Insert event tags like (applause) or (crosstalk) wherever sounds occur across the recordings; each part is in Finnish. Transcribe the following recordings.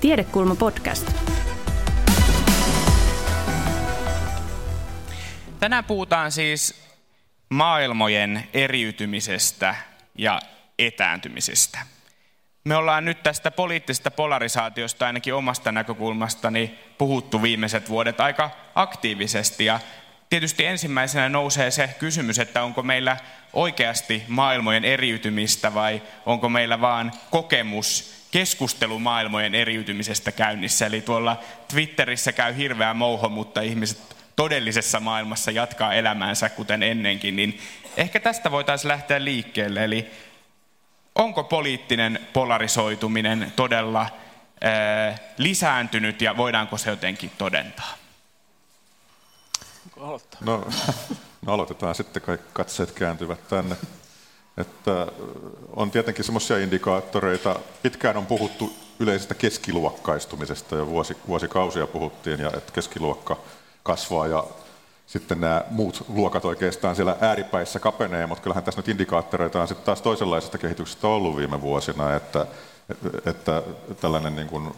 Tiedekulma podcast. Tänään puhutaan siis maailmojen eriytymisestä ja etääntymisestä. Me ollaan nyt tästä poliittisesta polarisaatiosta ainakin omasta näkökulmastani puhuttu viimeiset vuodet aika aktiivisesti ja tietysti ensimmäisenä nousee se kysymys, että onko meillä oikeasti maailmojen eriytymistä vai onko meillä vaan kokemus keskustelu maailmojen eriytymisestä käynnissä. Eli tuolla Twitterissä käy hirveä mouho, mutta ihmiset todellisessa maailmassa jatkaa elämäänsä kuten ennenkin, niin ehkä tästä voitaisiin lähteä liikkeelle. Eli onko poliittinen polarisoituminen todella ää, lisääntynyt ja voidaanko se jotenkin todentaa? No, (laughs) no aloitetaan sitten, kaikki katseet kääntyvät tänne. Että on tietenkin semmoisia indikaattoreita, pitkään on puhuttu yleisestä keskiluokkaistumisesta. Jo vuosi, vuosikausia puhuttiin, ja että keskiluokka kasvaa ja sitten nämä muut luokat oikeastaan siellä ääripäissä kapenee, mutta kyllähän tässä nyt indikaattoreita on sitten taas toisenlaisesta kehityksestä ollut viime vuosina, että, että tällainen niin kuin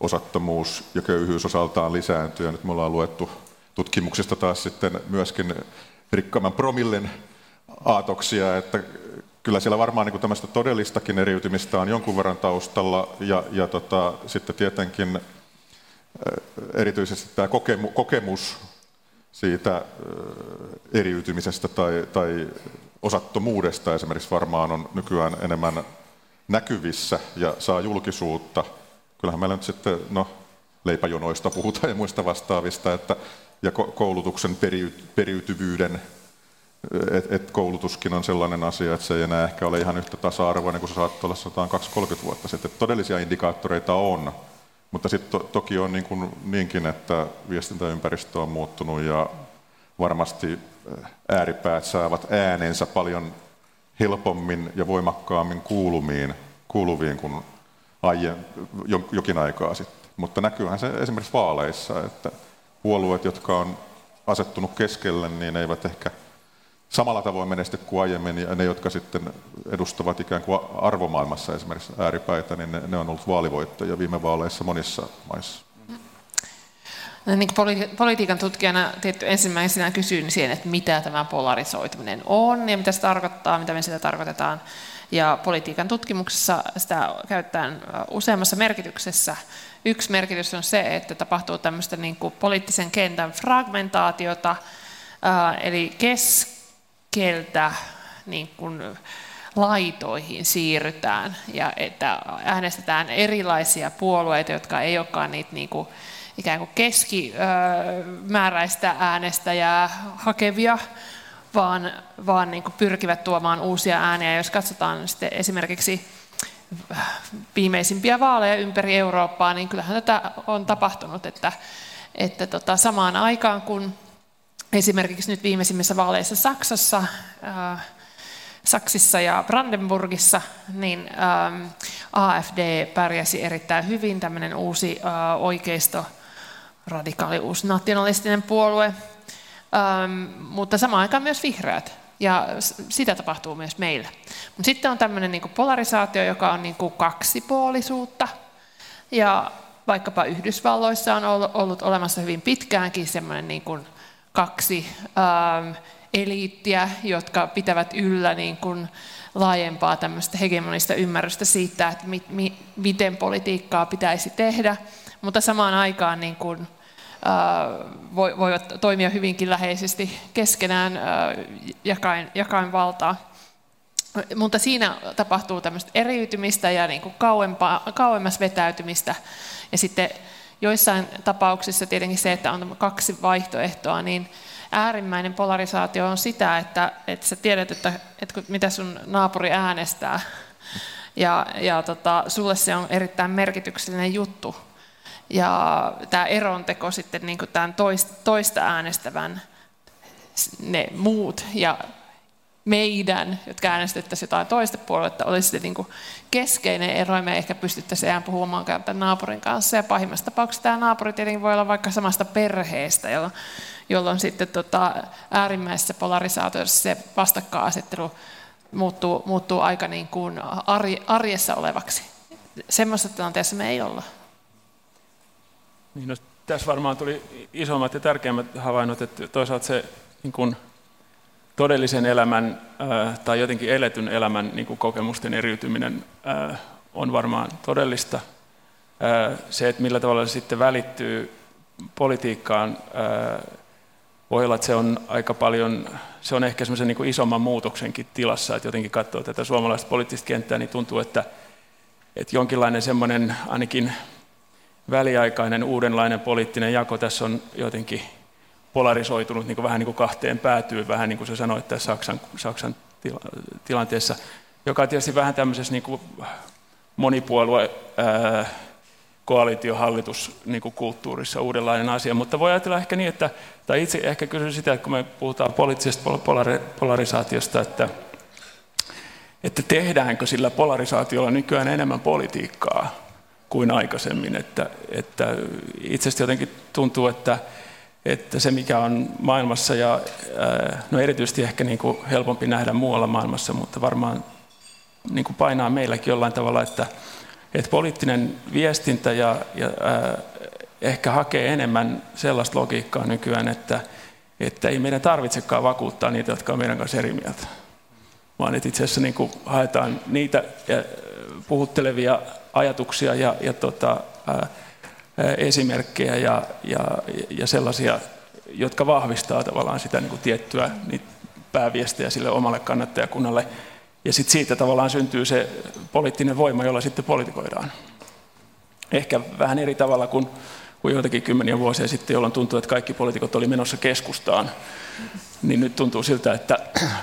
osattomuus ja köyhyys osaltaan lisääntyy. Ja nyt me ollaan luettu tutkimuksista taas sitten myöskin rikkaamman promillen aatoksia, että kyllä siellä varmaan niin tämmöistä todellistakin eriytymistä on jonkun verran taustalla ja, ja tota, sitten tietenkin erityisesti tämä kokemu, kokemus siitä eriytymisestä tai, tai osattomuudesta esimerkiksi varmaan on nykyään enemmän näkyvissä ja saa julkisuutta. Kyllähän meillä nyt sitten, no, leipäjonoista puhutaan ja muista vastaavista, että, ja koulutuksen periytyvyyden et, et koulutuskin on sellainen asia, että se ei enää ehkä ole ihan yhtä tasa-arvoinen kuin se saattoi olla 120 vuotta sitten. Et todellisia indikaattoreita on, mutta sitten to, toki on niin kuin niinkin, että viestintäympäristö on muuttunut ja varmasti ääripäät saavat äänensä paljon helpommin ja voimakkaammin kuulumiin, kuuluviin kuin aien, jokin aikaa sitten. Mutta näkyyhän se esimerkiksi vaaleissa, että puolueet, jotka on asettunut keskelle, niin eivät ehkä samalla tavoin menesty kuin aiemmin, ja ne, jotka sitten edustavat ikään kuin arvomaailmassa esimerkiksi ääripäitä, niin ne, ne on ollut vaalivoittajia viime vaaleissa monissa maissa. No, niin poli- politiikan tutkijana tietty ensimmäisenä kysyn siihen, että mitä tämä polarisoituminen on ja mitä se tarkoittaa, mitä me sitä tarkoitetaan. Ja politiikan tutkimuksessa sitä käytetään useammassa merkityksessä. Yksi merkitys on se, että tapahtuu tämmöistä niin kuin poliittisen kentän fragmentaatiota, eli keskeltä niin kuin laitoihin siirrytään ja että äänestetään erilaisia puolueita, jotka ei olekaan niitä niin kuin ikään kuin keskimääräistä äänestäjää hakevia, vaan, vaan niin kuin pyrkivät tuomaan uusia ääniä. Jos katsotaan sitten esimerkiksi viimeisimpiä vaaleja ympäri Eurooppaa, niin kyllähän tätä on tapahtunut, että, että tota, samaan aikaan kun esimerkiksi nyt viimeisimmissä vaaleissa Saksassa, äh, Saksissa ja Brandenburgissa, niin ähm, AFD pärjäsi erittäin hyvin, tämmöinen uusi äh, oikeisto, radikaali uusi nationalistinen puolue, ähm, mutta samaan aikaan myös vihreät. Ja sitä tapahtuu myös meillä. Mutta sitten on tämmöinen niin polarisaatio, joka on niin kuin kaksipuolisuutta. Ja vaikkapa Yhdysvalloissa on ollut olemassa hyvin pitkäänkin semmoinen niin kuin kaksi ähm, eliittiä, jotka pitävät yllä niin kuin laajempaa tämmöistä hegemonista ymmärrystä siitä, että mi, mi, miten politiikkaa pitäisi tehdä, mutta samaan aikaan niin kuin, äh, voivat toimia hyvinkin läheisesti keskenään äh, jakain, jakain valtaa. Mutta siinä tapahtuu tämmöistä eriytymistä ja niin kuin kauempaa, kauemmas vetäytymistä. Ja sitten joissain tapauksissa tietenkin se, että on kaksi vaihtoehtoa, niin äärimmäinen polarisaatio on sitä, että, että sä tiedät, että, että mitä sun naapuri äänestää. Ja, ja tota, sulle se on erittäin merkityksellinen juttu. Ja tämä eronteko sitten niin tämän toista, äänestävän, ne muut ja meidän, jotka äänestettäisiin jotain toista puoluetta, olisi se niin keskeinen ero, ja me ehkä pystyttäisiin enää puhumaan tämän naapurin kanssa. Ja pahimmassa tapauksessa tämä naapuri tietenkin voi olla vaikka samasta perheestä, jolloin, jolloin sitten tota, äärimmäisessä polarisaatiossa se vastakkainasettelu muuttuu, muuttuu aika niin kuin arjessa olevaksi. Semmoisessa tilanteessa me ei olla. Niin, no, tässä varmaan tuli isommat ja tärkeimmät havainnot, että toisaalta se niin kuin, todellisen elämän ää, tai jotenkin eletyn elämän niin kuin kokemusten eriytyminen ää, on varmaan todellista. Ää, se, että millä tavalla se sitten välittyy politiikkaan, voi olla, että se on aika paljon, se on ehkä semmoisen niin isomman muutoksenkin tilassa, että jotenkin katsoo tätä suomalaista poliittista kenttää, niin tuntuu, että, että jonkinlainen semmoinen ainakin väliaikainen uudenlainen poliittinen jako tässä on jotenkin polarisoitunut niin kuin vähän niin kuin kahteen päätyy, vähän niin kuin se sanoi tässä Saksan, Saksan tila, tilanteessa, joka tietysti vähän tämmöisessä niin kuin monipuolue ää, koalitiohallitus niin kulttuurissa uudenlainen asia, mutta voi ajatella ehkä niin, että, tai itse ehkä kysyn sitä, että kun me puhutaan poliittisesta polarisaatiosta, että, että tehdäänkö sillä polarisaatiolla nykyään enemmän politiikkaa kuin aikaisemmin, että, että itsestä jotenkin tuntuu, että, että se mikä on maailmassa ja no erityisesti ehkä niin kuin helpompi nähdä muualla maailmassa, mutta varmaan niin kuin painaa meilläkin jollain tavalla, että, että poliittinen viestintä ja, ja ää, ehkä hakee enemmän sellaista logiikkaa nykyään, että, että ei meidän tarvitsekaan vakuuttaa niitä, jotka on meidän kanssa eri mieltä, vaan että itse asiassa niin kuin haetaan niitä puhuttelevia ajatuksia ja, ja tota, ää, esimerkkejä ja, ja, ja sellaisia, jotka vahvistaa tavallaan sitä niin kuin tiettyä niitä pääviestejä sille omalle kannattajakunnalle. Ja sitten siitä tavallaan syntyy se poliittinen voima, jolla sitten politikoidaan. Ehkä vähän eri tavalla kuin, kuin joitakin kymmeniä vuosia sitten, jolloin tuntuu, että kaikki poliitikot oli menossa keskustaan. Niin nyt tuntuu siltä, että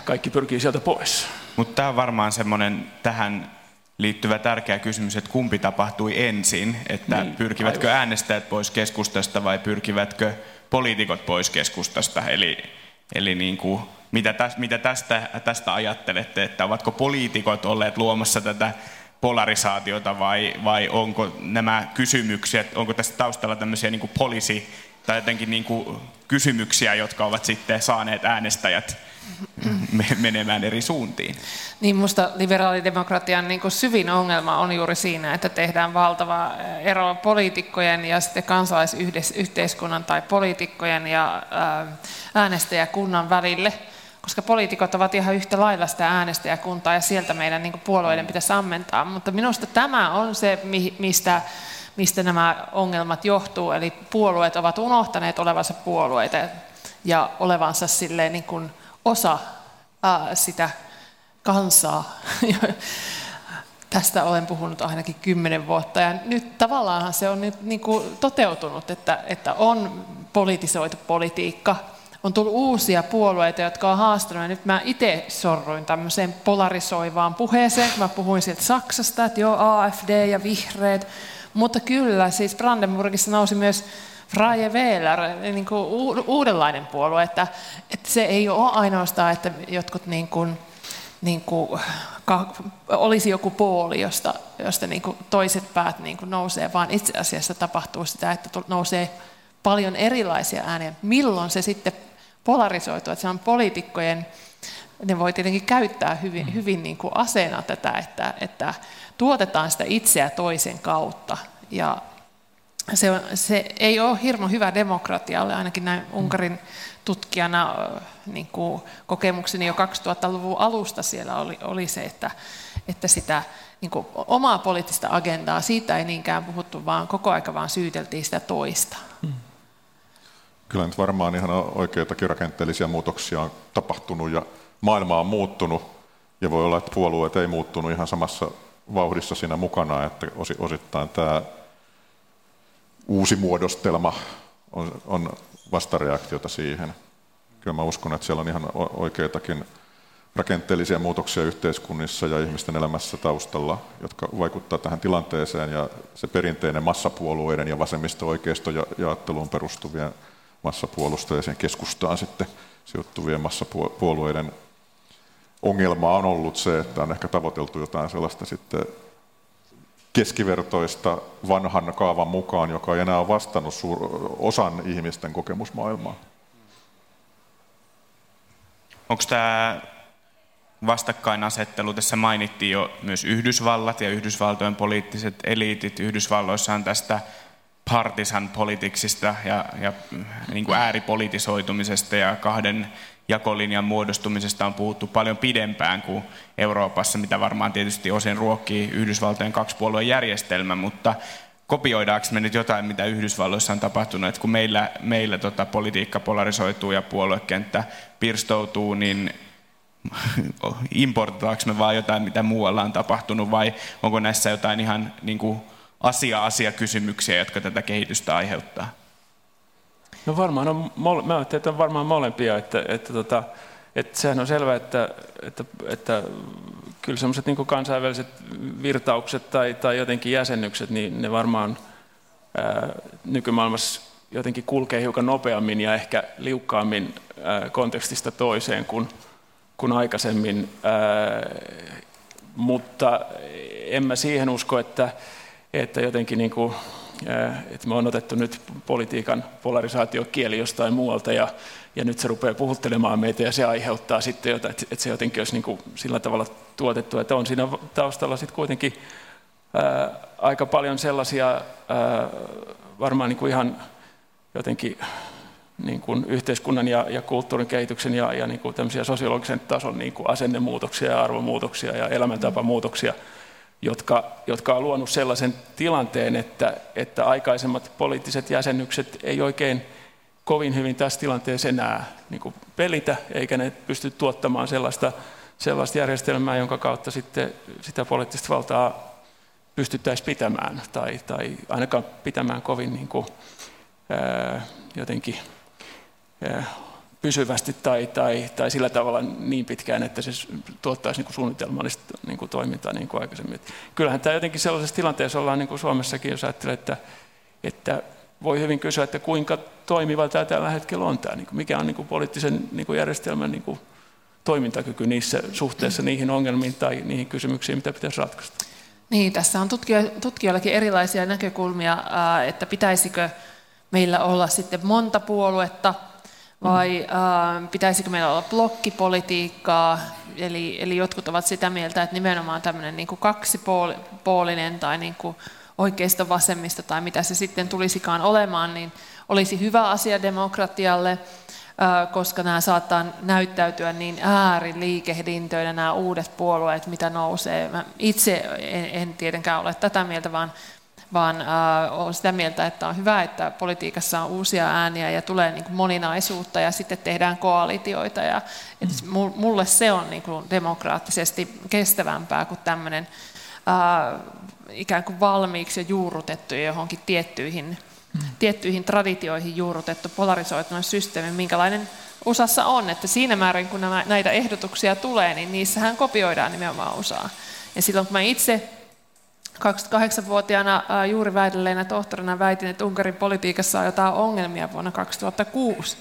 kaikki pyrkii sieltä pois. Mutta tämä on varmaan semmoinen tähän liittyvä tärkeä kysymys, että kumpi tapahtui ensin, että niin, pyrkivätkö aivan. äänestäjät pois keskustasta vai pyrkivätkö poliitikot pois keskustasta, eli, eli niin kuin, mitä, täs, mitä tästä, tästä ajattelette, että ovatko poliitikot olleet luomassa tätä polarisaatiota vai, vai onko nämä kysymykset, onko tässä taustalla tämmöisiä niin kuin poliisi tai jotenkin niin kuin kysymyksiä, jotka ovat sitten saaneet äänestäjät menemään eri suuntiin. Niin minusta liberaalidemokratian niin kuin syvin ongelma on juuri siinä, että tehdään valtava ero poliitikkojen ja sitten kansalaisyhteiskunnan tai poliitikkojen ja äänestäjäkunnan välille, koska poliitikot ovat ihan yhtä lailla sitä äänestäjäkuntaa ja sieltä meidän niin puolueiden pitäisi ammentaa. Mutta minusta tämä on se, mistä mistä nämä ongelmat johtuu. Eli puolueet ovat unohtaneet olevansa puolueita ja olevansa silleen niin kuin osa ää, sitä kansaa. (laughs) Tästä olen puhunut ainakin kymmenen vuotta ja nyt tavallaan se on nyt niin kuin toteutunut, että, että on politisoitu politiikka, on tullut uusia puolueita, jotka on haastanut. Ja nyt mä itse sorruin tämmöiseen polarisoivaan puheeseen, kun mä puhuin sieltä Saksasta, että joo, AFD ja vihreät. Mutta kyllä, siis Brandenburgissa nousi myös Freie Wähler, niin kuin uudenlainen puolue, että, että se ei ole ainoastaan, että jotkut niin kuin, niin kuin, ka, olisi joku puoli, josta, josta niin kuin toiset päät niin kuin nousee, vaan itse asiassa tapahtuu sitä, että nousee paljon erilaisia ääniä. Milloin se sitten polarisoituu, että se on poliitikkojen, ne voi tietenkin käyttää hyvin, mm. hyvin niin kuin aseena tätä, että, että tuotetaan sitä itseä toisen kautta. Ja se, on, se ei ole hirmu hyvä demokratialle, ainakin näin Unkarin tutkijana niin kuin kokemukseni jo 2000-luvun alusta siellä oli, oli se, että, että sitä niin kuin omaa poliittista agendaa, siitä ei niinkään puhuttu, vaan koko aika vaan syyteltiin sitä toista. Hmm. Kyllä nyt varmaan ihan oikeitakin rakenteellisia muutoksia on tapahtunut ja maailma on muuttunut ja voi olla, että puolueet ei muuttunut ihan samassa vauhdissa siinä mukana, että osittain tämä uusi muodostelma on, on vastareaktiota siihen. Kyllä mä uskon, että siellä on ihan oikeitakin rakenteellisia muutoksia yhteiskunnissa ja ihmisten elämässä taustalla, jotka vaikuttavat tähän tilanteeseen ja se perinteinen massapuolueiden ja vasemmisto-oikeisto jaotteluun perustuvien massapuolustajien keskustaan sitten sijoittuvien massapuolueiden ongelma on ollut se, että on ehkä tavoiteltu jotain sellaista sitten keskivertoista vanhan kaavan mukaan, joka ei enää ole vastannut suur- osan ihmisten kokemusmaailmaa. Onko tämä vastakkainasettelu, tässä mainittiin jo myös Yhdysvallat ja Yhdysvaltojen poliittiset eliitit. Yhdysvalloissa on tästä partisan politiksista ja, ja niin kuin ääripolitisoitumisesta ja kahden jakolinjan muodostumisesta on puhuttu paljon pidempään kuin Euroopassa, mitä varmaan tietysti osin ruokkii Yhdysvaltojen kaksipuolueen järjestelmä, mutta kopioidaanko me nyt jotain, mitä Yhdysvalloissa on tapahtunut, että kun meillä, meillä tota, politiikka polarisoituu ja puoluekenttä pirstoutuu, niin (laughs) importoitaanko me vaan jotain, mitä muualla on tapahtunut, vai onko näissä jotain ihan niin kuin asia-asia-kysymyksiä, jotka tätä kehitystä aiheuttaa? No varmaan on, mä että on varmaan molempia, että, että, tota, että sehän on selvää, että, että, että kyllä semmoiset niin kansainväliset virtaukset tai, tai jotenkin jäsennykset, niin ne varmaan ää, nykymaailmassa jotenkin kulkee hiukan nopeammin ja ehkä liukkaammin ää, kontekstista toiseen kuin, kuin aikaisemmin. Ää, mutta en mä siihen usko, että, että jotenkin niin kuin, että me on otettu nyt politiikan polarisaatiokieli jostain muualta ja, ja nyt se rupeaa puhuttelemaan meitä ja se aiheuttaa sitten jotain, että, että se jotenkin olisi niin kuin sillä tavalla tuotettu, että on siinä taustalla sitten kuitenkin ää, aika paljon sellaisia ää, varmaan niin kuin ihan jotenkin niin kuin yhteiskunnan ja, ja kulttuurin kehityksen ja, ja niin kuin sosiologisen tason niin kuin asennemuutoksia ja arvomuutoksia ja elämäntapamuutoksia, jotka, jotka on luonut sellaisen tilanteen, että, että aikaisemmat poliittiset jäsennykset ei oikein kovin hyvin tässä tilanteessa enää niin kuin pelitä, eikä ne pysty tuottamaan sellaista, sellaista järjestelmää, jonka kautta sitten sitä poliittista valtaa pystyttäisiin pitämään tai, tai ainakaan pitämään kovin niin kuin, ää, jotenkin ää, pysyvästi tai, tai, tai sillä tavalla niin pitkään, että se tuottaisi niin kuin suunnitelmallista niin kuin toimintaa niin kuin aikaisemmin. Et kyllähän tämä jotenkin sellaisessa tilanteessa ollaan niin kuin Suomessakin, jos ajattelee, että, että voi hyvin kysyä, että kuinka toimiva tämä tällä hetkellä on tämä, niin kuin mikä on niin kuin poliittisen niin kuin järjestelmän niin kuin toimintakyky niissä suhteessa niihin ongelmiin tai niihin kysymyksiin, mitä pitäisi ratkaista. Niin, tässä on tutkijoillakin erilaisia näkökulmia, että pitäisikö meillä olla sitten monta puoluetta, vai äh, pitäisikö meillä olla blokkipolitiikkaa, eli, eli jotkut ovat sitä mieltä, että nimenomaan tämmöinen niin kuin kaksipuolinen tai niin kuin oikeisto vasemmista tai mitä se sitten tulisikaan olemaan, niin olisi hyvä asia demokratialle, äh, koska nämä saattaa näyttäytyä niin ääriliikehdintöinä nämä uudet puolueet, mitä nousee. Mä itse en, en tietenkään ole tätä mieltä, vaan vaan äh, olen sitä mieltä, että on hyvä, että politiikassa on uusia ääniä ja tulee niin kuin moninaisuutta ja sitten tehdään koalitioita. Ja, et mulle se on niin kuin demokraattisesti kestävämpää kuin tämmöinen äh, ikään kuin valmiiksi jo juurrutettu johonkin tiettyihin, mm. tiettyihin traditioihin juurrutettu polarisoitunut systeemi, minkälainen USAssa on, että siinä määrin kun nämä, näitä ehdotuksia tulee, niin niissähän kopioidaan nimenomaan USAa. Ja silloin kun mä itse 28-vuotiaana juuri väidelleenä tohtorina väitin, että Unkarin politiikassa on jotain ongelmia vuonna 2006,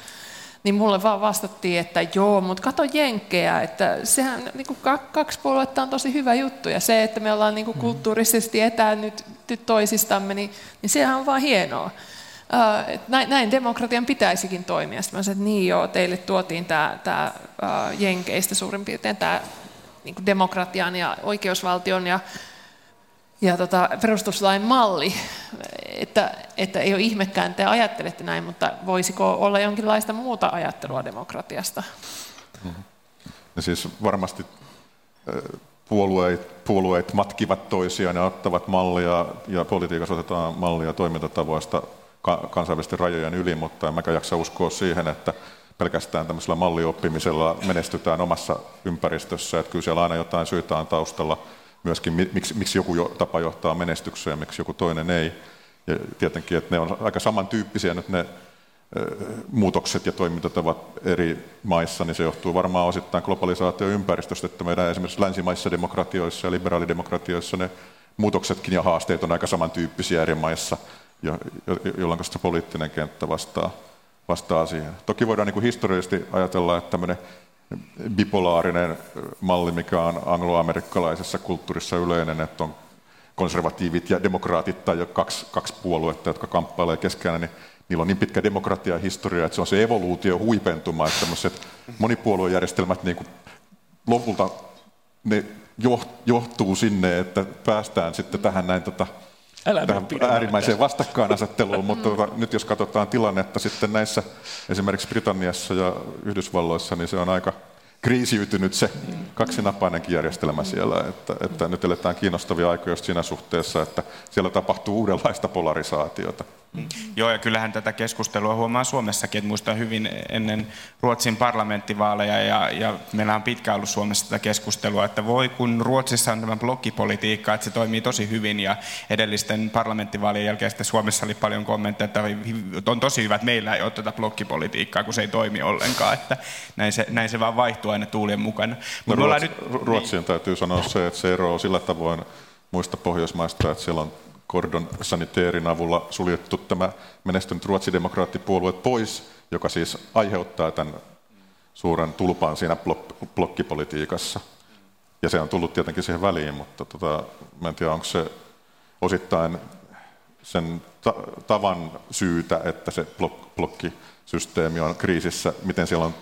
niin mulle vaan vastattiin, että joo, mutta kato jenkkejä, että sehän niin kuin kaksi puoluetta on tosi hyvä juttu, ja se, että me ollaan niin kuin mm. kulttuurisesti etäännyt toisistamme, niin, niin sehän on vaan hienoa. näin, näin demokratian pitäisikin toimia. Sitten mä sanoin, että niin joo, teille tuotiin tämä, tämä jenkeistä suurin piirtein tämä niin demokratian ja oikeusvaltion ja ja tota, perustuslain malli, että, että ei ole ihmekään, te ajattelette näin, mutta voisiko olla jonkinlaista muuta ajattelua demokratiasta? Mm-hmm. Ja siis varmasti puolueet, puolueet matkivat toisiaan ja ottavat mallia, ja politiikassa otetaan mallia toimintatavoista kansainvälisten rajojen yli, mutta en mäkään jaksa uskoa siihen, että pelkästään tämmöisellä mallioppimisella menestytään omassa ympäristössä, että kyllä siellä aina jotain syytä on taustalla – myöskin, miksi, miksi joku tapa johtaa menestykseen ja miksi joku toinen ei. Ja tietenkin, että ne on aika samantyyppisiä nyt ne muutokset ja toimintatavat eri maissa, niin se johtuu varmaan osittain globalisaatioympäristöstä, että meidän esimerkiksi länsimaissa demokratioissa ja liberaalidemokratioissa ne muutoksetkin ja haasteet on aika samantyyppisiä eri maissa, jolloin se poliittinen kenttä vastaa, vastaa siihen. Toki voidaan niin kuin historiallisesti ajatella, että tämmöinen bipolaarinen malli, mikä on angloamerikkalaisessa kulttuurissa yleinen, että on konservatiivit ja demokraatit tai jo kaksi, kaksi puoluetta, jotka kamppailee keskenään, niin niillä on niin pitkä demokratiahistoria, että se on se evoluutio huipentuma, että tämmöiset monipuoluejärjestelmät niin kuin lopulta ne johtuu sinne, että päästään sitten tähän näin tota, Älä tähän äärimmäiseen vastakkainasetteluun, mutta tuota, nyt jos katsotaan tilannetta sitten näissä esimerkiksi Britanniassa ja Yhdysvalloissa, niin se on aika kriisiytynyt se kaksinapainenkin järjestelmä siellä, että, että nyt eletään kiinnostavia aikoja siinä suhteessa, että siellä tapahtuu uudenlaista polarisaatiota. Mm. Joo, ja kyllähän tätä keskustelua huomaa Suomessakin, että muistan hyvin ennen Ruotsin parlamenttivaaleja, ja, ja meillä on pitkään ollut Suomessa tätä keskustelua, että voi kun Ruotsissa on tämä blokkipolitiikka, että se toimii tosi hyvin, ja edellisten parlamenttivaalien jälkeen sitten Suomessa oli paljon kommentteja, että on tosi hyvä, että meillä ei ole tätä blokkipolitiikkaa, kun se ei toimi ollenkaan, että näin se, näin se vaan vaihtuu aina tuulien mukana. No, Ruotsi, nyt... Ruotsien täytyy sanoa se, että se ero on sillä tavoin muista Pohjoismaista, että siellä on Kordon saniteerin avulla suljettu tämä menestynyt ruotsidemokraattipuolue pois, joka siis aiheuttaa tämän suuren tulpaan siinä blokkipolitiikassa. Ja se on tullut tietenkin siihen väliin, mutta tota, mä en tiedä, onko se osittain sen ta- tavan syytä, että se blok- blokkisysteemi on kriisissä, miten siellä on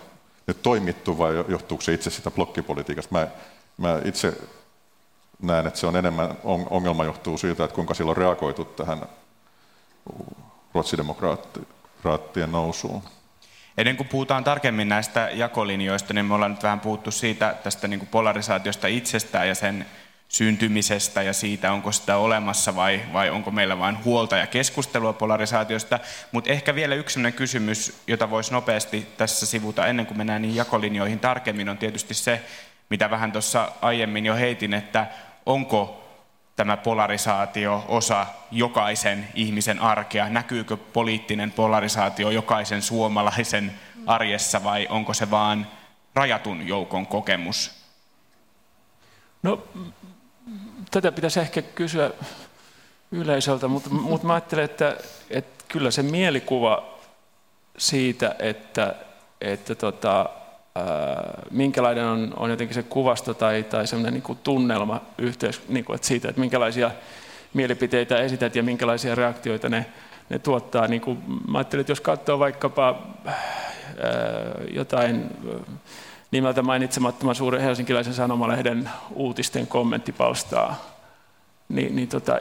nyt toimittu vai johtuuko se itse sitä blokkipolitiikasta? Mä, mä itse näen, että se on enemmän ongelma johtuu siitä, että kuinka silloin on reagoitu tähän ruotsidemokraattien nousuun. Ennen kuin puhutaan tarkemmin näistä jakolinjoista, niin me ollaan nyt vähän puhuttu siitä tästä niin kuin polarisaatiosta itsestään ja sen syntymisestä ja siitä, onko sitä olemassa vai, vai onko meillä vain huolta ja keskustelua polarisaatiosta. Mutta ehkä vielä yksi kysymys, jota voisi nopeasti tässä sivuta ennen kuin mennään niihin jakolinjoihin tarkemmin, on tietysti se, mitä vähän tuossa aiemmin jo heitin, että onko tämä polarisaatio osa jokaisen ihmisen arkea? Näkyykö poliittinen polarisaatio jokaisen suomalaisen arjessa vai onko se vaan rajatun joukon kokemus? No, tätä pitäisi ehkä kysyä yleisöltä, mutta, mutta mä ajattelen, että, että kyllä se mielikuva siitä, että, että tota, minkälainen on, on jotenkin se kuvasto tai, tai sellainen niin kuin tunnelma yhteys, niin kuin, että siitä, että minkälaisia mielipiteitä esität ja minkälaisia reaktioita ne, ne tuottaa. Niin kuin, mä ajattelin, että jos katsoo vaikkapa ää, jotain nimeltä mainitsemattoman suuren helsinkiläisen sanomalehden uutisten kommenttipalstaa, niin, niin tota,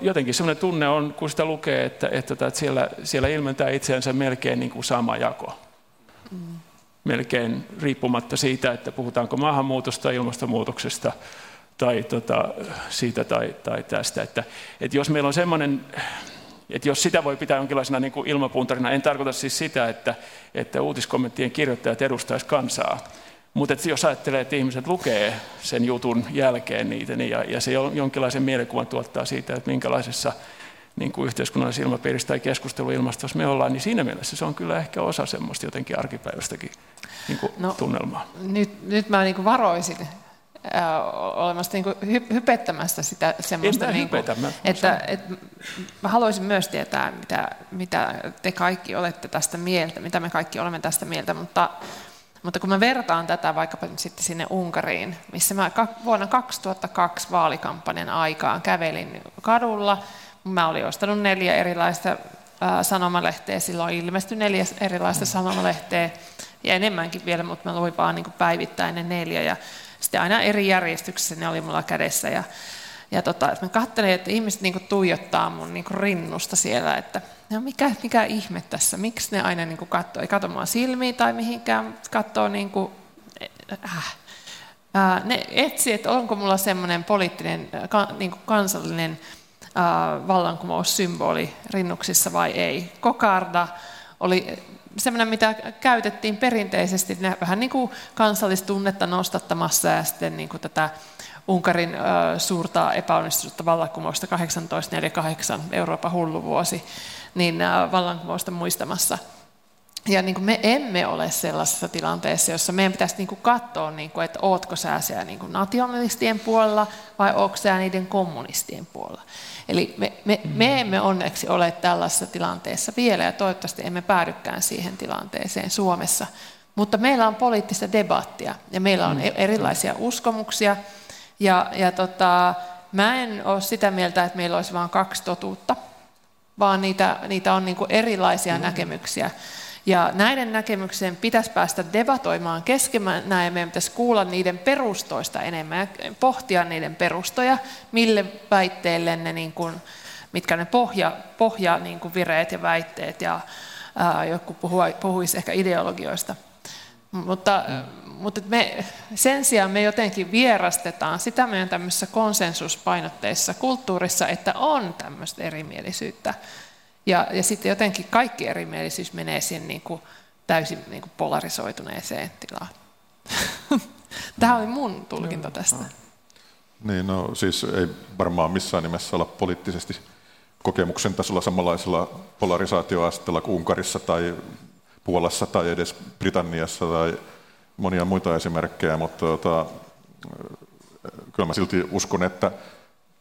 jotenkin sellainen tunne on, kun sitä lukee, että, että, tota, että siellä, siellä ilmentää itseänsä melkein niin kuin sama jako. Mm melkein riippumatta siitä, että puhutaanko maahanmuutosta, ilmastonmuutoksesta tai tota, siitä tai, tai tästä. Että, että jos meillä on semmoinen, että jos sitä voi pitää jonkinlaisena niin kuin ilmapuntarina, en tarkoita siis sitä, että, että uutiskommenttien kirjoittajat edustaisivat kansaa, mutta jos ajattelee, että ihmiset lukee sen jutun jälkeen niitä, niin ja, ja se jonkinlaisen mielikuvan tuottaa siitä, että minkälaisessa niin kuin yhteiskunnallisessa ilmapiirissä tai keskusteluilmastossa me ollaan, niin siinä mielessä se on kyllä ehkä osa semmoista jotenkin arkipäivästäkin niin kuin no, tunnelmaa. Nyt, nyt mä niin kuin varoisin äh, olemasta niin kuin hy, hypettämästä sitä semmoista, niin kuin, hypetä, mä, että, että mä haluaisin myös tietää, mitä, mitä te kaikki olette tästä mieltä, mitä me kaikki olemme tästä mieltä, mutta, mutta kun mä vertaan tätä vaikkapa nyt sitten sinne Unkariin, missä mä vuonna 2002 vaalikampanjan aikaan kävelin kadulla, Mä olin ostanut neljä erilaista sanomalehteä, silloin ilmestyi neljä erilaista sanomalehteä ja enemmänkin vielä, mutta mä luin vaan niin päivittäin ne neljä ja sitten aina eri järjestyksessä ne oli mulla kädessä ja, ja tota, että mä katselin, että ihmiset niin tuijottaa mun niin rinnusta siellä, että no mikä, mikä ihme tässä, miksi ne aina niin katsoo, ei katso mua silmiin tai mihinkään, katsoo niin kuin, äh. Ne etsi, että onko mulla semmoinen poliittinen, niin kansallinen vallankumoussymboli rinnuksissa vai ei. Kokarda oli semmoinen, mitä käytettiin perinteisesti vähän niin kuin kansallistunnetta nostattamassa ja sitten niin kuin tätä Unkarin suurta epäonnistunutta vallankumousta 1848, Euroopan hulluvuosi, niin vallankumousta muistamassa – ja niin kuin me emme ole sellaisessa tilanteessa, jossa meidän pitäisi niin kuin katsoa, niin kuin, että ootko sä siellä niin kuin nationalistien puolella vai ootko sä niiden kommunistien puolella. Eli me, me, me emme onneksi ole tällaisessa tilanteessa vielä ja toivottavasti emme päädykään siihen tilanteeseen Suomessa. Mutta meillä on poliittista debattia ja meillä on mm. erilaisia uskomuksia. Ja, ja tota, mä en ole sitä mieltä, että meillä olisi vain kaksi totuutta, vaan niitä, niitä on niin kuin erilaisia mm. näkemyksiä. Ja näiden näkemyksien pitäisi päästä debatoimaan keskenään ja meidän pitäisi kuulla niiden perustoista enemmän ja pohtia niiden perustoja, mille väitteille ne, niin kuin, mitkä ne pohja, pohja niin kuin vireet ja väitteet ja ää, joku puhuisi ehkä ideologioista. Mutta, mutta me, sen sijaan me jotenkin vierastetaan sitä meidän tämmöisessä konsensuspainotteisessa kulttuurissa, että on tämmöistä erimielisyyttä. Ja, ja sitten jotenkin kaikki erimielisyys menee siihen niin kuin täysin niin kuin polarisoituneeseen tilaan. (laughs) Tämä oli mun tulkinta tästä. Niin, no siis ei varmaan missään nimessä olla poliittisesti kokemuksen tasolla samanlaisella polarisaatioasteella kuin Unkarissa tai Puolassa tai edes Britanniassa tai monia muita esimerkkejä, mutta tota, kyllä mä silti uskon, että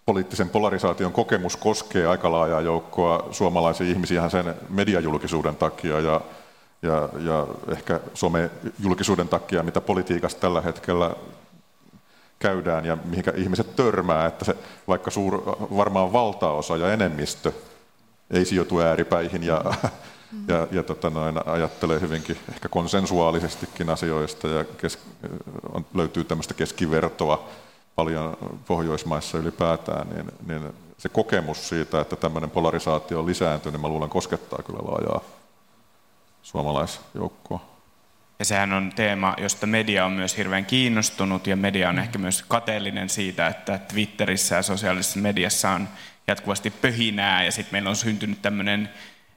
poliittisen polarisaation kokemus koskee aika laajaa joukkoa suomalaisia ihmisiä sen mediajulkisuuden takia ja, ja, ja ehkä somejulkisuuden takia, mitä politiikassa tällä hetkellä käydään ja mihinkä ihmiset törmää, että se, vaikka suur, varmaan valtaosa ja enemmistö ei sijoitu ääripäihin ja, ja, ja tota noin, ajattelee hyvinkin ehkä konsensuaalisestikin asioista ja kes, on, löytyy tämmöistä keskivertoa paljon Pohjoismaissa ylipäätään, niin, niin se kokemus siitä, että tämmöinen polarisaatio on lisääntynyt, niin mä luulen koskettaa kyllä laajaa suomalaisjoukkoa. Ja sehän on teema, josta media on myös hirveän kiinnostunut ja media on ehkä myös kateellinen siitä, että Twitterissä ja sosiaalisessa mediassa on jatkuvasti pöhinää ja sitten meillä on syntynyt tämmöinen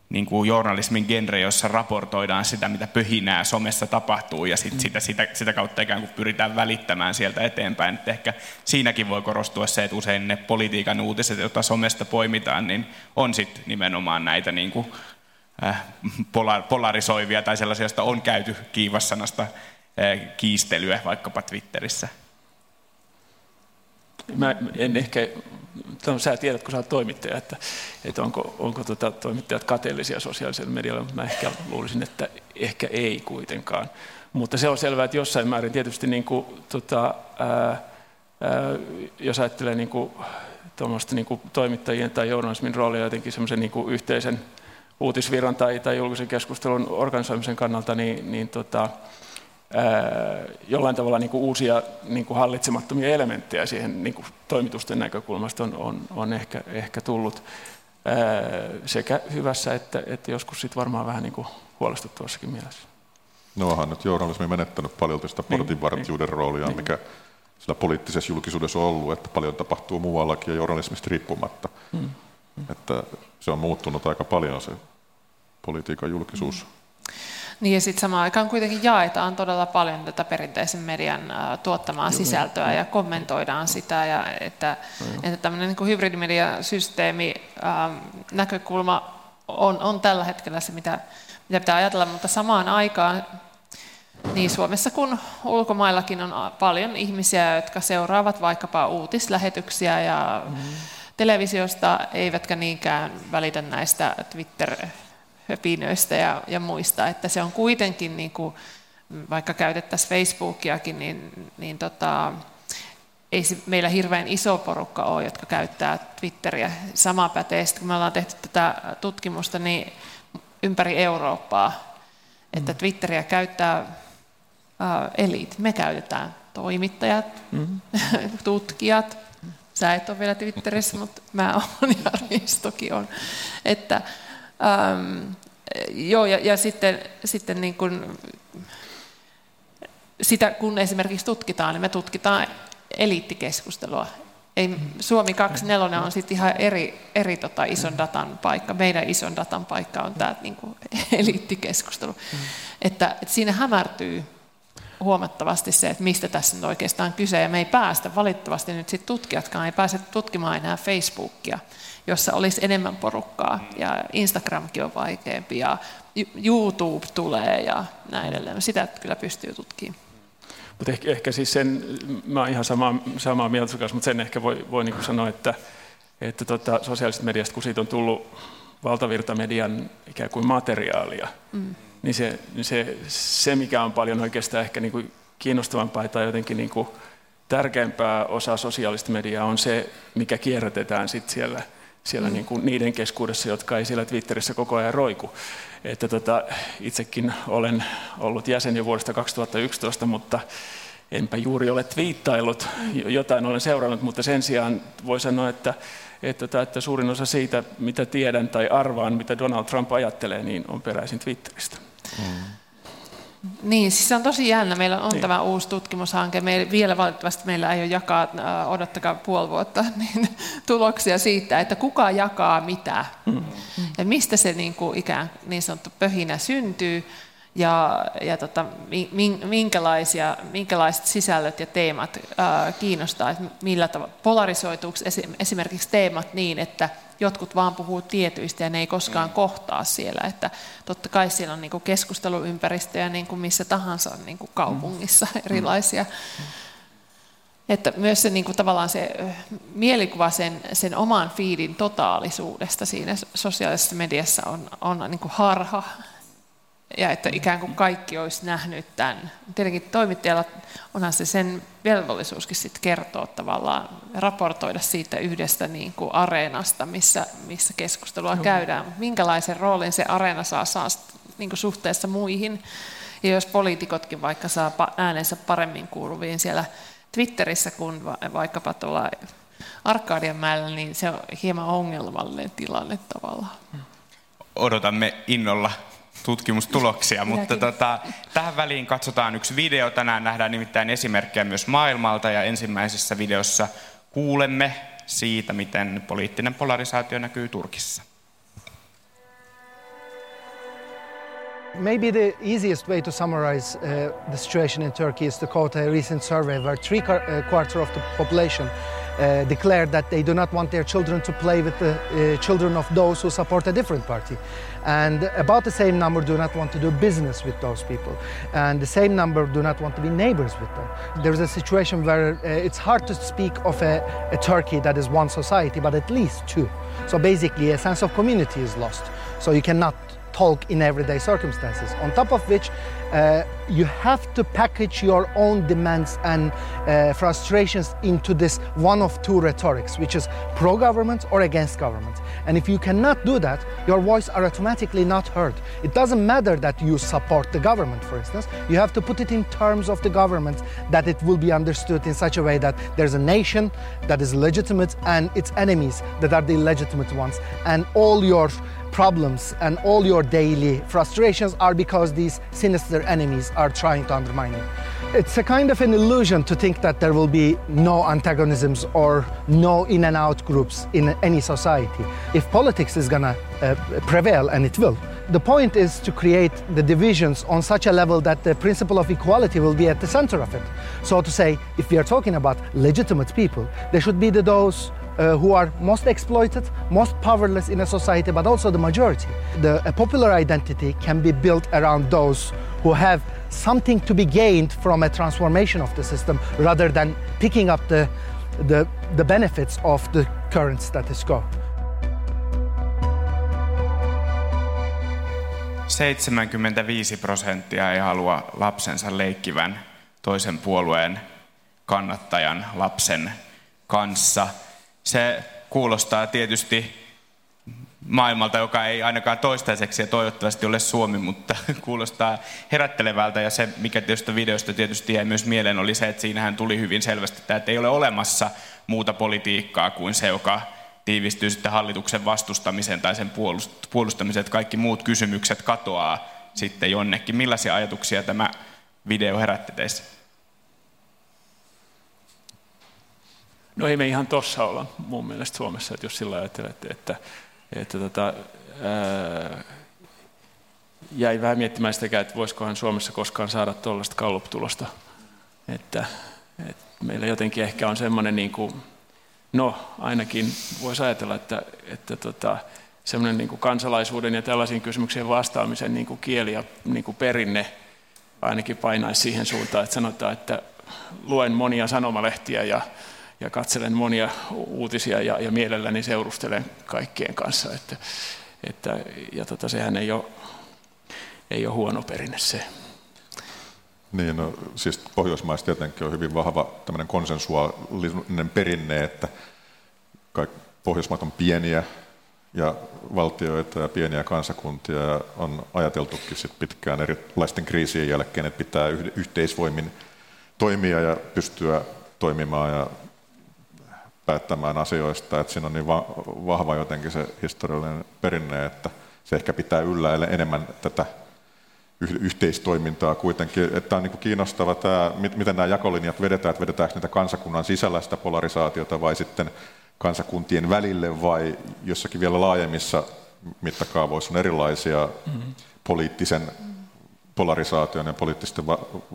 niin kuin journalismin genre, jossa raportoidaan sitä, mitä pöhinää somessa tapahtuu, ja sit sitä, sitä, sitä kautta ikään kuin pyritään välittämään sieltä eteenpäin. Et ehkä siinäkin voi korostua se, että usein ne politiikan uutiset, joita somesta poimitaan, niin on sitten nimenomaan näitä niin kuin, äh, polarisoivia tai sellaisia, joista on käyty kiivassanasta äh, kiistelyä vaikkapa Twitterissä. Mä en ehkä sä tiedät, kun sä olet toimittaja, että, että onko, onko tota, toimittajat kateellisia sosiaalisella medialla, mä ehkä luulisin, että ehkä ei kuitenkaan. Mutta se on selvää, että jossain määrin tietysti niin kuin, tota, ää, ää, jos ajattelee niin kuin, niin kuin toimittajien tai journalismin roolia jotenkin semmoisen niin yhteisen uutisvirran tai, tai julkisen keskustelun organisoimisen kannalta, niin, niin tota, jollain tavalla niin kuin uusia niin kuin hallitsemattomia elementtejä siihen niin kuin toimitusten näkökulmasta on, on, on ehkä, ehkä tullut sekä hyvässä että, että joskus sit varmaan vähän niin kuin huolestuttavassakin mielessä. No onhan nyt journalismi menettänyt paljon niin, portinvartijuuden niin, roolia, niin. mikä sillä poliittisessa julkisuudessa on ollut, että paljon tapahtuu muuallakin ja journalismista riippumatta. Hmm. Hmm. Että se on muuttunut aika paljon se politiikan julkisuus. Hmm. Niin ja sitten samaan aikaan kuitenkin jaetaan todella paljon tätä perinteisen median tuottamaa Joo, sisältöä ja kommentoidaan sitä. Ja että, että tämmöinen niin hybridimediasysteemi näkökulma on, on tällä hetkellä se, mitä, mitä pitää ajatella, mutta samaan aikaan niin Suomessa kuin ulkomaillakin on paljon ihmisiä, jotka seuraavat vaikkapa uutislähetyksiä ja mm-hmm. televisiosta, eivätkä niinkään välitä näistä Twitter- höpinöistä ja, ja muista, että se on kuitenkin, niin kuin, vaikka käytettäisiin Facebookiakin, niin, niin tota, ei se meillä hirveän iso porukka ole, jotka käyttää Twitteriä. Sama pätee, sitten kun me ollaan tehty tätä tutkimusta, niin ympäri Eurooppaa, että mm. Twitteriä käyttää uh, elit. Me käytetään toimittajat, mm. (laughs) tutkijat. Sä et ole vielä Twitterissä, mutta mä olen ja Ristokin on. Että, Ähm, joo, ja, ja sitten, sitten niin kuin, sitä, kun esimerkiksi tutkitaan, niin me tutkitaan eliittikeskustelua. Ei, Suomi 24 on sitten ihan eri, eri tota ison datan paikka. Meidän ison datan paikka on tämä niin kuin, (laughs) eliittikeskustelu. Mm. Että, että siinä hämärtyy huomattavasti se, että mistä tässä on oikeastaan kyse. Ja me ei päästä, valitettavasti nyt sit tutkijatkaan ei pääse tutkimaan enää Facebookia jossa olisi enemmän porukkaa. Ja Instagramkin on vaikeampi ja YouTube tulee ja näin edelleen. Sitä kyllä pystyy tutkimaan. Mutta ehkä, ehkä siis sen, mä olen ihan samaa, samaa mieltä kanssa, mutta sen ehkä voi, voi niin sanoa, että, että tota, sosiaalisesta mediasta, kun siitä on tullut valtavirtamedian ikään kuin materiaalia, mm. niin, se, niin se, se, mikä on paljon oikeastaan ehkä niin kuin kiinnostavampaa tai jotenkin niin kuin tärkeämpää osa sosiaalista mediaa on se, mikä kierrätetään sit siellä siellä mm. niin kuin niiden keskuudessa, jotka ei siellä Twitterissä koko ajan roiku. Että tota, itsekin olen ollut jäsen jo vuodesta 2011, mutta enpä juuri ole twiittaillut, jotain olen seurannut, mutta sen sijaan voi sanoa, että, että, että suurin osa siitä, mitä tiedän tai arvaan, mitä Donald Trump ajattelee, niin on peräisin Twitteristä. Mm. Niin, siis se on tosi jännä. Meillä on niin. tämä uusi tutkimushanke. Meillä, vielä valitettavasti meillä ei ole jakaa, äh, odottakaa puoli vuotta, (laughs) niin, tuloksia siitä, että kuka jakaa mitä. Mm. Ja mistä se niin, kuin, ikään niin sanottu pöhinä syntyy ja, ja tota, minkälaisia, minkälaiset sisällöt ja teemat ää, kiinnostaa, että millä tavalla polarisoituuko esimerkiksi teemat niin, että jotkut vaan puhuu tietyistä ja ne ei koskaan kohtaa siellä, että totta kai siellä on niinku keskusteluympäristöjä niin kuin missä tahansa niin kuin kaupungissa mm. erilaisia. Mm. Että myös se niin kuin tavallaan se mielikuva sen, sen oman fiidin totaalisuudesta siinä sosiaalisessa mediassa on, on niin kuin harha ja että ikään kuin kaikki olisi nähnyt tämän. Tietenkin toimittajalla onhan se sen velvollisuuskin sitten kertoa tavallaan, raportoida siitä yhdestä niin kuin areenasta, missä, missä keskustelua Joo. käydään. Minkälaisen roolin se areena saa, saa niin kuin suhteessa muihin. Ja jos poliitikotkin vaikka saa äänensä paremmin kuuluviin siellä Twitterissä kuin vaikkapa tuolla Arkadianmäellä, niin se on hieman ongelmallinen tilanne tavallaan. Odotamme innolla tutkimustuloksia, mutta tota, tähän väliin katsotaan yksi video. Tänään nähdään nimittäin esimerkkejä myös maailmalta ja ensimmäisessä videossa kuulemme siitä, miten poliittinen polarisaatio näkyy Turkissa. Maybe the easiest way to summarize uh, the situation in Turkey is to quote a recent survey where three uh, quarters of the population uh, declared that they do not want their children to play with the uh, children of those who support a different party. And about the same number do not want to do business with those people. And the same number do not want to be neighbors with them. There's a situation where uh, it's hard to speak of a, a Turkey that is one society, but at least two. So basically, a sense of community is lost. So you cannot talk in everyday circumstances. On top of which, uh, you have to package your own demands and uh, frustrations into this one of two rhetorics, which is pro government or against government. And if you cannot do that, your voice are automatically not heard. It doesn't matter that you support the government, for instance, you have to put it in terms of the government that it will be understood in such a way that there's a nation that is legitimate and its enemies that are the illegitimate ones. And all your problems and all your daily frustrations are because these sinister enemies are trying to undermine you. It's a kind of an illusion to think that there will be no antagonisms or no in and out groups in any society. If politics is gonna uh, prevail, and it will, the point is to create the divisions on such a level that the principle of equality will be at the center of it. So to say, if we are talking about legitimate people, there should be the those uh, who are most exploited, most powerless in a society, but also the majority. The, a popular identity can be built around those who have something to be gained from a transformation of the system rather than picking up the, the, the benefits of the current status quo. 75 prosenttia ei halua lapsensa leikkivän toisen puolueen kannattajan lapsen kanssa – se kuulostaa tietysti maailmalta, joka ei ainakaan toistaiseksi ja toivottavasti ole Suomi, mutta (laughs) kuulostaa herättelevältä. Ja se, mikä tietysti videosta tietysti jäi myös mieleen, oli se, että siinähän tuli hyvin selvästi, että ei ole olemassa muuta politiikkaa kuin se, joka tiivistyy sitten hallituksen vastustamiseen tai sen puolustamiseen, että kaikki muut kysymykset katoaa sitten jonnekin. Millaisia ajatuksia tämä video herätti teissä? No ei me ihan tossa olla mun mielestä Suomessa, että jos sillä ajattelette, että, että tota, ää, jäi vähän miettimään sitäkään, että voisikohan Suomessa koskaan saada tuollaista kallup-tulosta. Että, että meillä jotenkin ehkä on semmoinen, niin kuin, no ainakin voisi ajatella, että, että tota, semmoinen niin kuin kansalaisuuden ja tällaisiin kysymyksiin vastaamisen niin kuin kieli ja niin kuin perinne ainakin painaisi siihen suuntaan, että sanotaan, että luen monia sanomalehtiä ja ja katselen monia uutisia ja, ja mielelläni seurustelen kaikkien kanssa. Että, että, ja tota, sehän ei ole, ei ole huono perinne se. Niin, no, siis Pohjoismaissa tietenkin on hyvin vahva tämmöinen konsensuaalinen perinne, että Pohjoismaat on pieniä ja valtioita ja pieniä kansakuntia ja on ajateltukin sit pitkään erilaisten kriisien jälkeen, että pitää yhteisvoimin toimia ja pystyä toimimaan ja päättämään asioista, että siinä on niin vahva jotenkin se historiallinen perinne, että se ehkä pitää yllä enemmän tätä yhteistoimintaa kuitenkin. Että on niin kiinnostava tämä, miten nämä jakolinjat vedetään, että vedetäänkö niitä kansakunnan sisällä sitä polarisaatiota vai sitten kansakuntien välille vai jossakin vielä laajemmissa mittakaavoissa on erilaisia mm-hmm. poliittisen polarisaation ja poliittisten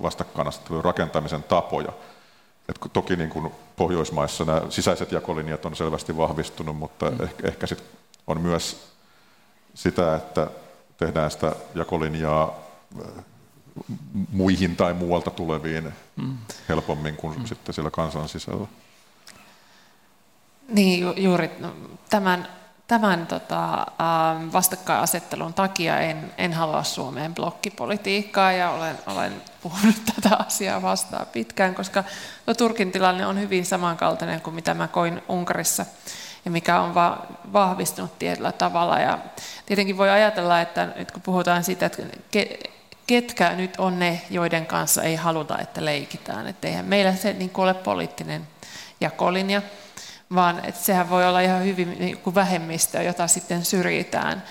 vastakkainasettelun rakentamisen tapoja. Et toki niin kuin Pohjoismaissa nämä sisäiset jakolinjat on selvästi vahvistunut, mutta mm. ehkä, ehkä sit on myös sitä, että tehdään sitä jakolinjaa äh, muihin tai muualta tuleviin mm. helpommin kuin mm. sitten siellä kansan sisällä. Niin, ju- juuri no, tämän, tämän tota, ähm, vastakkainasettelun takia en, en halua Suomeen blokkipolitiikkaa ja olen, olen puhunut (laughs) tätä asiaa vastaan pitkään, koska no, Turkin tilanne on hyvin samankaltainen kuin mitä mä koin Unkarissa ja mikä on va- vahvistunut tietyllä tavalla. Ja tietenkin voi ajatella, että nyt kun puhutaan siitä, että ke- ketkä nyt on ne, joiden kanssa ei haluta, että leikitään. Että eihän meillä se niin ole poliittinen jakolinja, vaan että sehän voi olla ihan hyvin niin kuin vähemmistö, jota sitten syrjitään,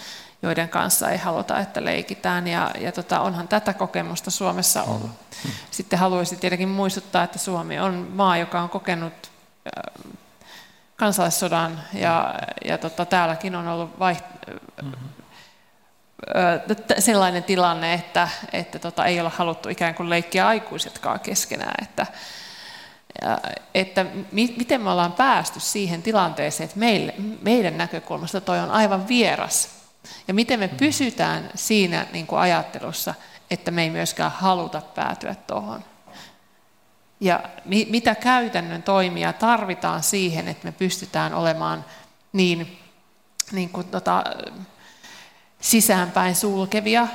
joiden kanssa ei haluta, että leikitään. Ja, ja tota, onhan tätä kokemusta Suomessa ollut. Sitten haluaisin tietenkin muistuttaa, että Suomi on maa, joka on kokenut kansalaissodan ja, ja tota, täälläkin on ollut vaiht- mm-hmm. sellainen tilanne, että, että tota, ei ole haluttu ikään kuin leikkiä aikuisetkaan keskenään, että, että mi, miten me ollaan päästy siihen tilanteeseen, että meille, meidän näkökulmasta toi on aivan vieras. Ja miten me pysytään siinä niin kuin ajattelussa, että me ei myöskään haluta päätyä tuohon. Ja mi, mitä käytännön toimia tarvitaan siihen, että me pystytään olemaan niin, niin kuin tota, sisäänpäin sulkevia,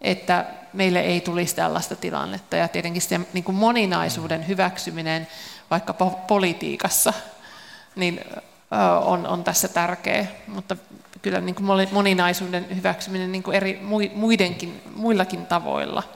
että meille ei tulisi tällaista tilannetta. Ja tietenkin se niin kuin moninaisuuden hyväksyminen vaikka politiikassa niin on, on tässä tärkeä, mutta kyllä niin kuin moninaisuuden hyväksyminen niin kuin eri, muidenkin, muillakin tavoilla –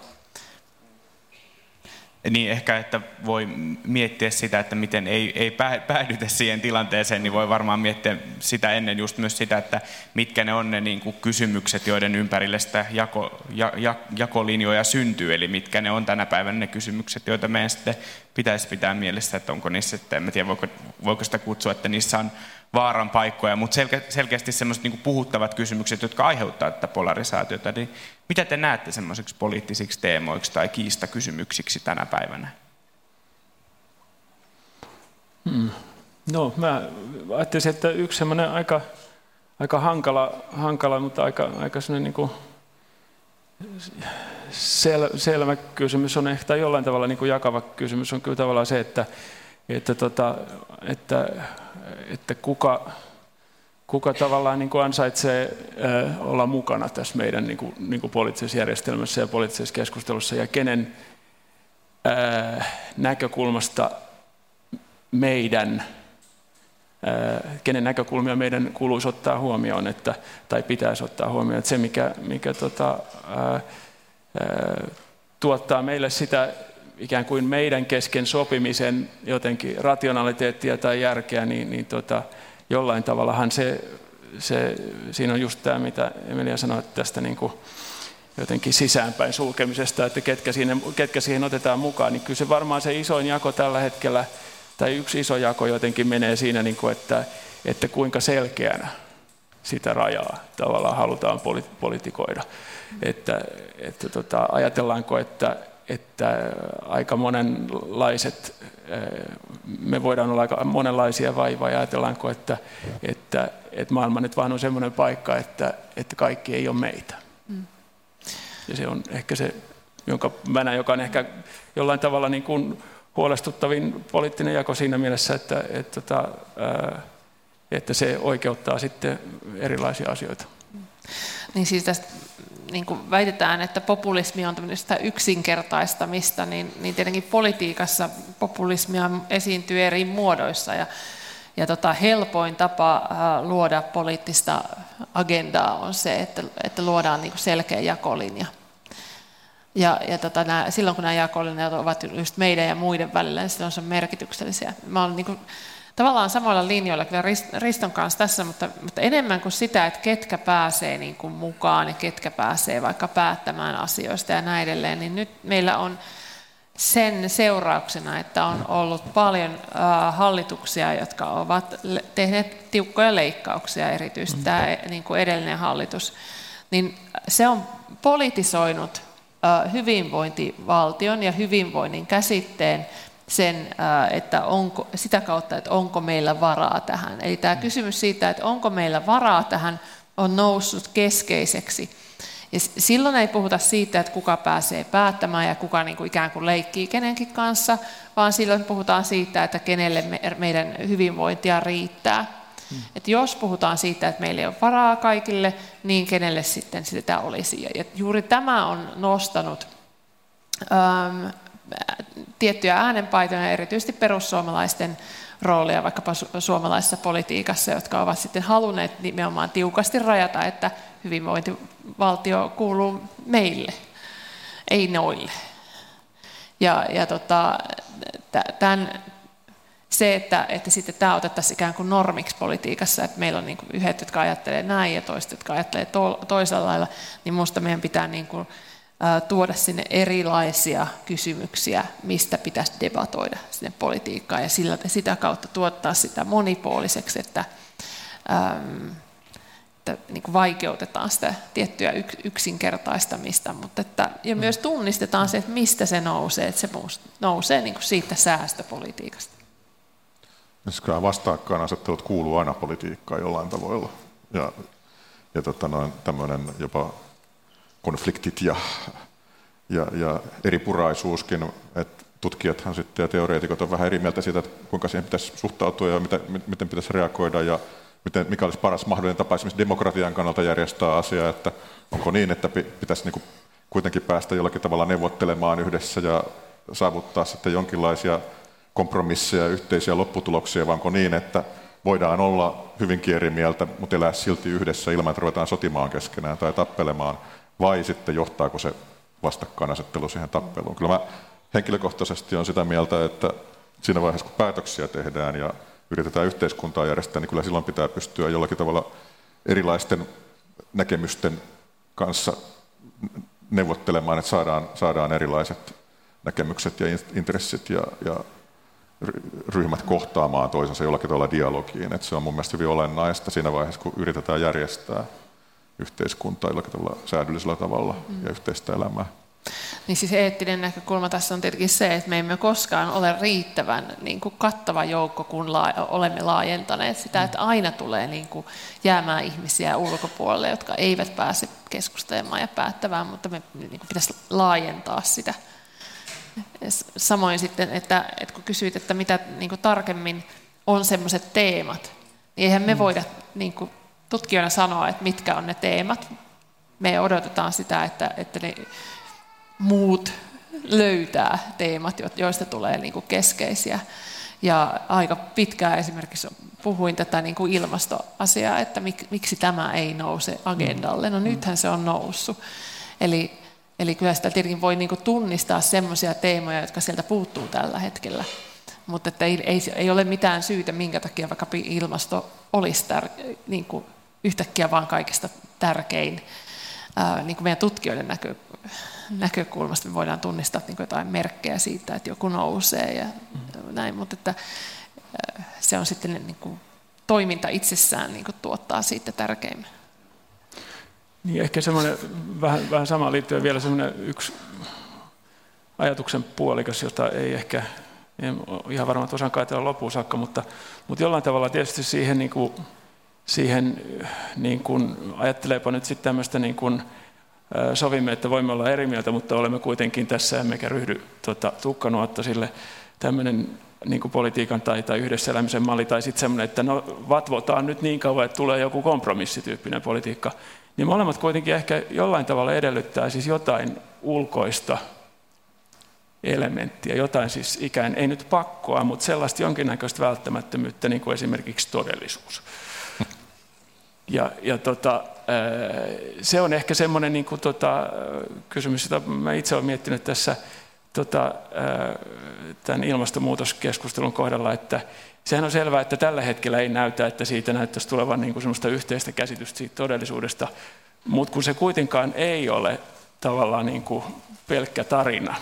niin ehkä, että voi miettiä sitä, että miten ei, ei päädytä siihen tilanteeseen, niin voi varmaan miettiä sitä ennen just myös sitä, että mitkä ne on ne niin kuin kysymykset, joiden ympärille sitä jako, ja, ja, jakolinjoja syntyy, eli mitkä ne on tänä päivänä ne kysymykset, joita meidän sitten pitäisi pitää mielessä, että onko niissä, että en tiedä voiko, voiko sitä kutsua, että niissä on vaaran paikkoja, mutta selke, selkeästi semmoiset niin puhuttavat kysymykset, jotka aiheuttavat tätä polarisaatiota, niin mitä te näette semmoisiksi poliittisiksi teemoiksi tai kiistakysymyksiksi tänä päivänä? Hmm. No, mä ajattelin, että yksi semmoinen aika, aika hankala, hankala, mutta aika, aika semmoinen niin kuin sel, selvä kysymys on ehkä, tai jollain tavalla niin kuin jakava kysymys on kyllä tavallaan se, että, että, tota, että, että kuka, kuka tavallaan niin kuin ansaitsee olla mukana tässä meidän niin kuin, niin kuin poliittisessa järjestelmässä ja poliittisessa keskustelussa ja kenen näkökulmasta meidän, kenen näkökulmia meidän kuuluisi ottaa huomioon että, tai pitäisi ottaa huomioon. Että se, mikä, mikä tota, ää, ää, tuottaa meille sitä ikään kuin meidän kesken sopimisen jotenkin rationaliteettia tai järkeä, niin, niin tota, jollain tavallahan se, se, siinä on just tämä, mitä Emilia sanoi tästä niin kuin jotenkin sisäänpäin sulkemisesta, että ketkä, siinä, ketkä siihen otetaan mukaan, niin kyllä se varmaan se isoin jako tällä hetkellä, tai yksi iso jako jotenkin menee siinä, niin kuin, että, että kuinka selkeänä sitä rajaa tavallaan halutaan politikoida. Että, että tota, ajatellaanko, että, että aika monenlaiset, me voidaan olla aika monenlaisia vai, vai ajatellaanko, että, että, että maailma nyt vaan on semmoinen paikka, että, että kaikki ei ole meitä. Mm. Ja se on ehkä se, jonka mä näen, joka on ehkä jollain tavalla niin kuin huolestuttavin poliittinen jako siinä mielessä, että, että, että, että se oikeuttaa sitten erilaisia asioita. Niin siis tästä niin kuin väitetään, että populismi on tämmöistä yksinkertaistamista, niin, niin tietenkin politiikassa populismia esiintyy eri muodoissa. Ja, ja tota, helpoin tapa luoda poliittista agendaa on se, että, että luodaan niin kuin selkeä jakolinja. Ja, ja tota, nämä, silloin kun nämä jakolinjat ovat just meidän ja muiden välillä, niin silloin se on merkityksellisiä. Mä olen niin kuin, tavallaan samoilla linjoilla kyllä Riston kanssa tässä, mutta, mutta enemmän kuin sitä, että ketkä pääsee niin kuin mukaan ja ketkä pääsee vaikka päättämään asioista ja näin edelleen, niin nyt meillä on sen seurauksena, että on ollut paljon äh, hallituksia, jotka ovat tehneet tiukkoja leikkauksia, erityisesti tämä niin kuin edellinen hallitus, niin se on politisoinut äh, hyvinvointivaltion ja hyvinvoinnin käsitteen sen, että onko, sitä kautta, että onko meillä varaa tähän. Eli tämä kysymys siitä, että onko meillä varaa tähän, on noussut keskeiseksi. Ja silloin ei puhuta siitä, että kuka pääsee päättämään ja kuka niin kuin ikään kuin leikkii kenenkin kanssa, vaan silloin puhutaan siitä, että kenelle me, meidän hyvinvointia riittää. Hmm. Et jos puhutaan siitä, että meillä ei ole varaa kaikille, niin kenelle sitten sitä olisi. Ja juuri tämä on nostanut ähm, tiettyjä äänenpaitoja, erityisesti perussuomalaisten roolia vaikkapa suomalaisessa politiikassa, jotka ovat sitten halunneet nimenomaan tiukasti rajata, että hyvinvointivaltio kuuluu meille, ei noille. Ja, ja tota, tämän, se, että, että sitten tämä otettaisiin ikään kuin normiksi politiikassa, että meillä on niin yhdet, jotka ajattelee näin ja toiset, jotka ajattelee to, toisella lailla, niin minusta meidän pitää niin kuin tuoda sinne erilaisia kysymyksiä, mistä pitäisi debatoida sinne politiikkaan ja sillä, sitä kautta tuottaa sitä monipuoliseksi, että, ähm, että niin kuin vaikeutetaan sitä tiettyä yksinkertaistamista, mutta että, ja myös tunnistetaan se, että mistä se nousee, että se nousee niin kuin siitä säästöpolitiikasta. Siis kyllä vastakkainasettelut kuuluu aina politiikkaan jollain tavoilla. Ja, ja tota noin, tämmöinen jopa konfliktit ja, ja, ja eri puraisuuskin. että tutkijathan sitten ja teoreetikot on vähän eri mieltä siitä, että kuinka siihen pitäisi suhtautua ja miten, miten pitäisi reagoida ja miten, mikä olisi paras mahdollinen tapa esimerkiksi demokratian kannalta järjestää asia, että onko niin, että pitäisi niin kuin kuitenkin päästä jollakin tavalla neuvottelemaan yhdessä ja saavuttaa sitten jonkinlaisia kompromisseja, yhteisiä lopputuloksia, vai onko niin, että voidaan olla hyvinkin eri mieltä, mutta elää silti yhdessä ilman, että ruvetaan sotimaan keskenään tai tappelemaan vai sitten johtaako se vastakkainasettelu siihen tappeluun. Kyllä mä henkilökohtaisesti on sitä mieltä, että siinä vaiheessa kun päätöksiä tehdään ja yritetään yhteiskuntaa järjestää, niin kyllä silloin pitää pystyä jollakin tavalla erilaisten näkemysten kanssa neuvottelemaan, että saadaan, saadaan erilaiset näkemykset ja intressit ja, ja ryhmät kohtaamaan toisensa jollakin tavalla dialogiin. Että se on mun mielestä hyvin olennaista siinä vaiheessa, kun yritetään järjestää yhteiskuntaa jollakin tavalla säädöllisellä tavalla mm. ja yhteistä elämää. Niin siis eettinen näkökulma tässä on tietenkin se, että me emme koskaan ole riittävän niin kuin kattava joukko, kun la- olemme laajentaneet sitä, että aina tulee niin kuin jäämään ihmisiä ulkopuolelle, jotka eivät pääse keskustelemaan ja päättämään, mutta me niin kuin pitäisi laajentaa sitä. Samoin sitten, että, että kun kysyit, että mitä niin kuin tarkemmin on sellaiset teemat, niin eihän me mm. voida niin kuin tutkijoina sanoa, että mitkä on ne teemat. Me odotetaan sitä, että, että ne muut löytää teemat, joista tulee niin kuin keskeisiä. Ja aika pitkään esimerkiksi puhuin tätä niin kuin ilmastoasiaa, että mik, miksi tämä ei nouse agendalle. No nythän se on noussut. Eli, eli kyllä sitä tietenkin voi niin kuin tunnistaa sellaisia teemoja, jotka sieltä puuttuu tällä hetkellä. Mutta että ei, ei, ei ole mitään syytä, minkä takia vaikka ilmasto olisi tär, niin kuin yhtäkkiä vaan kaikista tärkein ää, niin kuin meidän tutkijoiden näkö, näkökulmasta me voidaan tunnistaa niin kuin jotain merkkejä siitä, että joku nousee ja mm. näin, mutta että, se on sitten niin kuin, toiminta itsessään niin kuin, tuottaa siitä tärkeimmän. Niin ehkä semmoinen vähän, vähän sama liittyen vielä semmoinen yksi ajatuksen puolikas, jota ei ehkä en ole ihan varma, että osaan kaitella loppuun saakka, mutta, mutta jollain tavalla tietysti siihen niin kuin, siihen, niin kuin, ajatteleepa nyt sitten tämmöistä niin kuin, sovimme, että voimme olla eri mieltä, mutta olemme kuitenkin tässä emmekä ryhdy tuota, sille tämmöinen niin kuin politiikan tai, tai yhdessä elämisen malli, tai sitten semmoinen, että no vatvotaan nyt niin kauan, että tulee joku kompromissityyppinen politiikka, niin molemmat kuitenkin ehkä jollain tavalla edellyttää siis jotain ulkoista elementtiä, jotain siis ikään, ei nyt pakkoa, mutta sellaista jonkinnäköistä välttämättömyyttä, niin kuin esimerkiksi todellisuus. Ja, ja tota, se on ehkä semmoinen niin kuin, tota, kysymys, jota mä itse olen miettinyt tässä tota, tämän ilmastonmuutoskeskustelun kohdalla, että sehän on selvää, että tällä hetkellä ei näytä, että siitä näyttäisi tulevan niin kuin semmoista yhteistä käsitystä siitä todellisuudesta, mutta kun se kuitenkaan ei ole tavallaan niin kuin pelkkä tarina,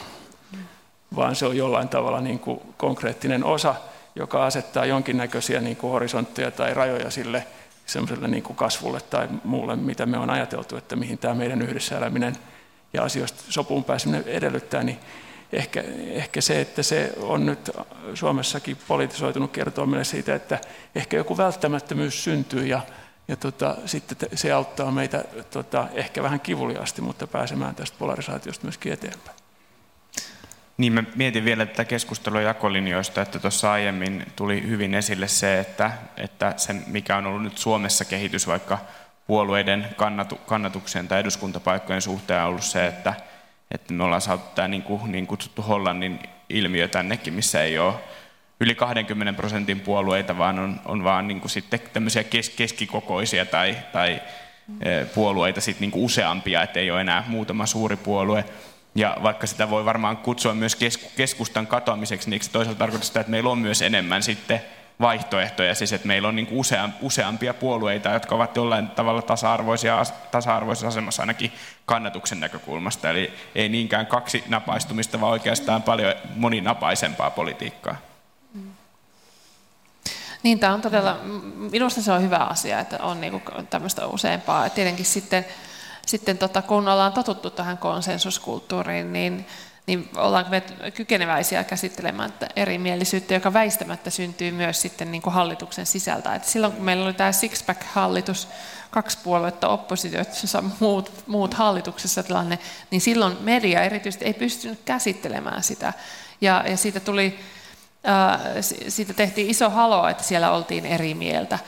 vaan se on jollain tavalla niin kuin konkreettinen osa, joka asettaa jonkinnäköisiä niin kuin horisontteja tai rajoja sille semmoiselle niin kuin kasvulle tai muulle, mitä me on ajateltu, että mihin tämä meidän yhdessä eläminen ja asioista sopuun pääseminen edellyttää, niin ehkä, ehkä se, että se on nyt Suomessakin politisoitunut, kertoo meille siitä, että ehkä joku välttämättömyys syntyy ja, ja tota, sitten se auttaa meitä tota, ehkä vähän kivuliaasti, mutta pääsemään tästä polarisaatiosta myöskin eteenpäin. Niin mä mietin vielä tätä keskustelua jakolinjoista, että tuossa aiemmin tuli hyvin esille se, että, että se mikä on ollut nyt Suomessa kehitys vaikka puolueiden kannatu, kannatuksen tai eduskuntapaikkojen suhteen on ollut se, että, että me ollaan saatu tämä niin, kuin, niin kutsuttu Hollannin ilmiö tännekin, missä ei ole yli 20 prosentin puolueita, vaan on, on vaan niin kuin sitten tämmöisiä kes, keskikokoisia tai, tai e, puolueita sitten niin kuin useampia, että ei ole enää muutama suuri puolue. Ja vaikka sitä voi varmaan kutsua myös keskustan katoamiseksi, niin se toisaalta tarkoittaa sitä, että meillä on myös enemmän sitten vaihtoehtoja, siis että meillä on niin kuin useampia puolueita, jotka ovat jollain tavalla tasa-arvoisia, tasa-arvoisessa asemassa ainakin kannatuksen näkökulmasta. Eli ei niinkään kaksi napaistumista, vaan oikeastaan paljon moninapaisempaa politiikkaa. Niin, tämä on todella, minusta se on hyvä asia, että on niin kuin tämmöistä useampaa. Tietenkin sitten sitten tota, kun ollaan totuttu tähän konsensuskulttuuriin, niin, niin ollaanko me kykeneväisiä käsittelemään erimielisyyttä, joka väistämättä syntyy myös sitten niin kuin hallituksen sisältä. Et silloin kun meillä oli tämä Sixpack-hallitus, kaksi puoluetta oppositiossa, muut, muut hallituksessa tilanne, niin silloin media erityisesti ei pystynyt käsittelemään sitä. Ja, ja siitä tuli siitä tehtiin iso halo, että siellä oltiin eri mieltä.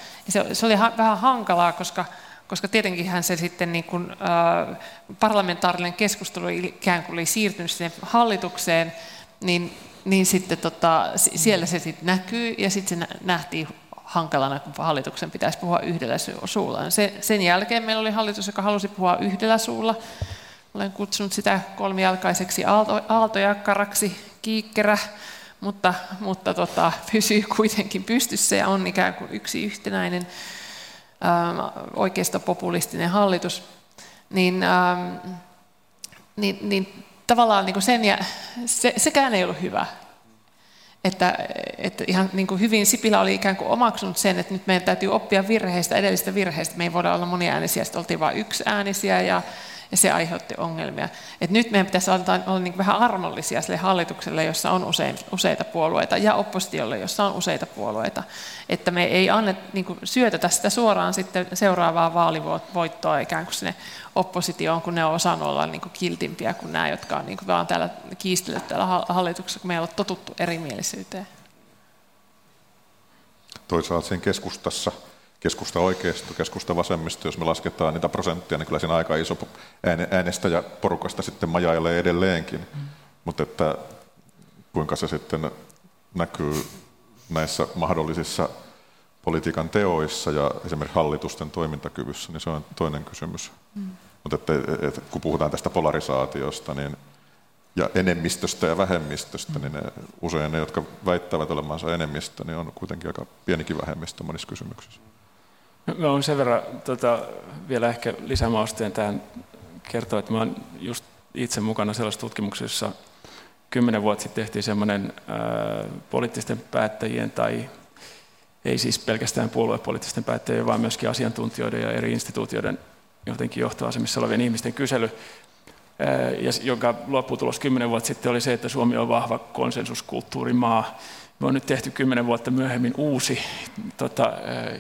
Se oli vähän hankalaa, koska koska tietenkin se sitten niin kuin, äh, parlamentaarinen keskustelu ikään kuin oli siirtynyt sinne hallitukseen, niin, niin sitten tota, siellä se sitten näkyy ja sitten se nähtiin hankalana, kun hallituksen pitäisi puhua yhdellä suulla. Se, sen jälkeen meillä oli hallitus, joka halusi puhua yhdellä suulla. Olen kutsunut sitä kolmijalkaiseksi aalto, aaltojakkaraksi, kiikkerä, mutta, mutta tota, pysyy kuitenkin pystyssä ja on ikään kuin yksi yhtenäinen oikeistopopulistinen hallitus, niin, ähm, niin, niin tavallaan niin kuin sen ja, se, sekään ei ollut hyvä. Että, että ihan niin kuin hyvin Sipilä oli ikään kuin omaksunut sen, että nyt meidän täytyy oppia virheistä, edellisistä virheistä. Me ei voida olla moniäänisiä, sitten oltiin vain yksi äänisiä ja ja se aiheutti ongelmia. Et nyt meidän pitäisi olla, olla niin vähän armollisia sille hallitukselle, jossa on usein, useita puolueita, ja oppositiolle, jossa on useita puolueita. Että me ei anne, niin kuin, syötetä sitä suoraan sitten seuraavaa vaalivoittoa ikään kuin sinne oppositioon, kun ne on osannut olla niin kuin kiltimpiä kuin nämä, jotka on niin kuin, vaan täällä kiistellyt täällä hallituksessa, kun me ei ole totuttu erimielisyyteen. Toisaalta siinä keskustassa keskusta oikeisto, keskusta vasemmisto, jos me lasketaan niitä prosenttia, niin kyllä siinä aika iso äänestäjäporukasta sitten majailee edelleenkin. Mm. Mutta että kuinka se sitten näkyy näissä mahdollisissa politiikan teoissa ja esimerkiksi hallitusten toimintakyvyssä, niin se on toinen kysymys. Mm. Mutta että, että kun puhutaan tästä polarisaatiosta niin, ja enemmistöstä ja vähemmistöstä, mm. niin ne, usein ne, jotka väittävät olemansa enemmistö, niin on kuitenkin aika pienikin vähemmistö monissa kysymyksissä. Mä olen sen verran tota, vielä ehkä lisämausteen tähän kertoa, että mä olen just itse mukana sellaisessa tutkimuksessa, jossa kymmenen vuotta sitten tehtiin semmoinen poliittisten päättäjien tai ei siis pelkästään puoluepoliittisten päättäjien, vaan myöskin asiantuntijoiden ja eri instituutioiden jotenkin johtoasemissa olevien ihmisten kysely, ja jonka lopputulos kymmenen vuotta sitten oli se, että Suomi on vahva konsensuskulttuurimaa, me on nyt tehty kymmenen vuotta myöhemmin uusi, tota,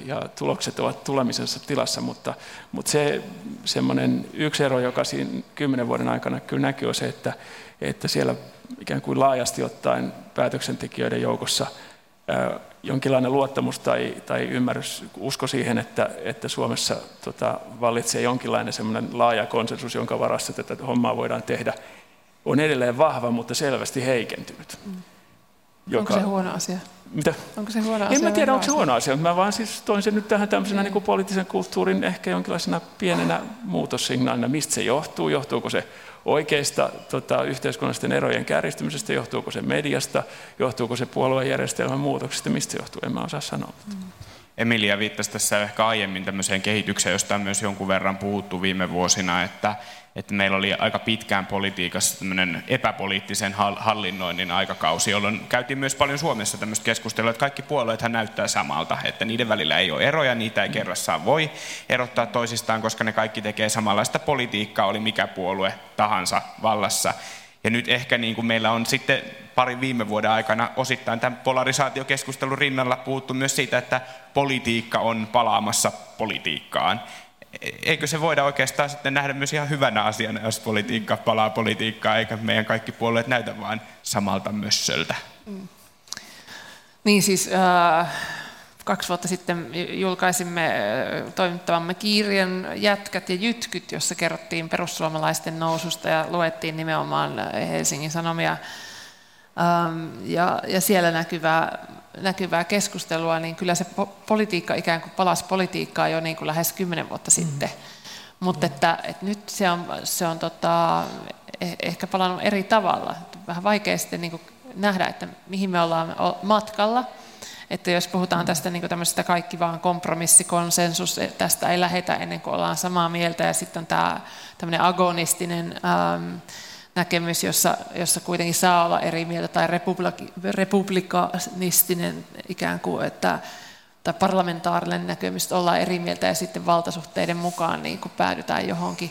ja tulokset ovat tulemisessa tilassa, mutta, mutta se semmoinen yksi ero, joka siinä kymmenen vuoden aikana kyllä näkyy, on se, että, että siellä ikään kuin laajasti ottaen päätöksentekijöiden joukossa jonkinlainen luottamus tai, tai ymmärrys, usko siihen, että, että Suomessa tota, vallitsee jonkinlainen semmoinen laaja konsensus, jonka varassa tätä hommaa voidaan tehdä, on edelleen vahva, mutta selvästi heikentynyt. Mm. Joka... Onko se huono asia? Mitä? Onko se huono asia? En mä tiedä, onko se huono asia, mutta mä vaan siis toin sen nyt tähän tämmöisenä niin kuin poliittisen kulttuurin ehkä jonkinlaisena pienenä muutossignaalina. Mistä se johtuu? Johtuuko se oikeista tota, yhteiskunnallisten erojen kärjistymisestä, johtuuko se mediasta, johtuuko se puoluejärjestelmän muutoksesta, mistä se johtuu, en mä osaa sanoa. Mm. Emilia viittasi tässä ehkä aiemmin tämmöiseen kehitykseen, josta on myös jonkun verran puhuttu viime vuosina, että, että meillä oli aika pitkään politiikassa tämmöinen epäpoliittisen hallinnoinnin aikakausi, jolloin käytiin myös paljon Suomessa tämmöistä keskustelua, että kaikki puolueethan näyttää samalta, että niiden välillä ei ole eroja, niitä ei kerrassaan voi erottaa toisistaan, koska ne kaikki tekee samanlaista politiikkaa, oli mikä puolue tahansa vallassa. Ja nyt ehkä niin kuin meillä on sitten parin viime vuoden aikana osittain tämän polarisaatiokeskustelun rinnalla puhuttu myös siitä, että politiikka on palaamassa politiikkaan. Eikö se voida oikeastaan sitten nähdä myös ihan hyvänä asiana, jos politiikka palaa politiikkaa, eikä meidän kaikki puolueet näytä vain samalta mössöltä? Mm. Niin siis äh, kaksi vuotta sitten julkaisimme äh, toimittavamme kirjan Jätkät ja jytkyt, jossa kerrottiin perussuomalaisten noususta ja luettiin nimenomaan Helsingin Sanomia ähm, ja, ja siellä näkyvää, näkyvää keskustelua, niin kyllä se politiikka ikään kuin palasi politiikkaa jo niin kuin lähes kymmenen vuotta sitten. Mm. Mutta että, että nyt se on, se on tota, eh, ehkä palannut eri tavalla. Vähän vaikea sitten niin kuin nähdä, että mihin me ollaan matkalla – että jos puhutaan tästä niin tämmöisestä kaikki vaan kompromissikonsensus, tästä ei lähetä ennen kuin ollaan samaa mieltä, ja sitten on tämä tämmöinen agonistinen ähm, näkemys, jossa, jossa kuitenkin saa olla eri mieltä, tai republikanistinen ikään kuin, että tai parlamentaarinen näkemys, että ollaan eri mieltä ja sitten valtasuhteiden mukaan niin kun päädytään johonkin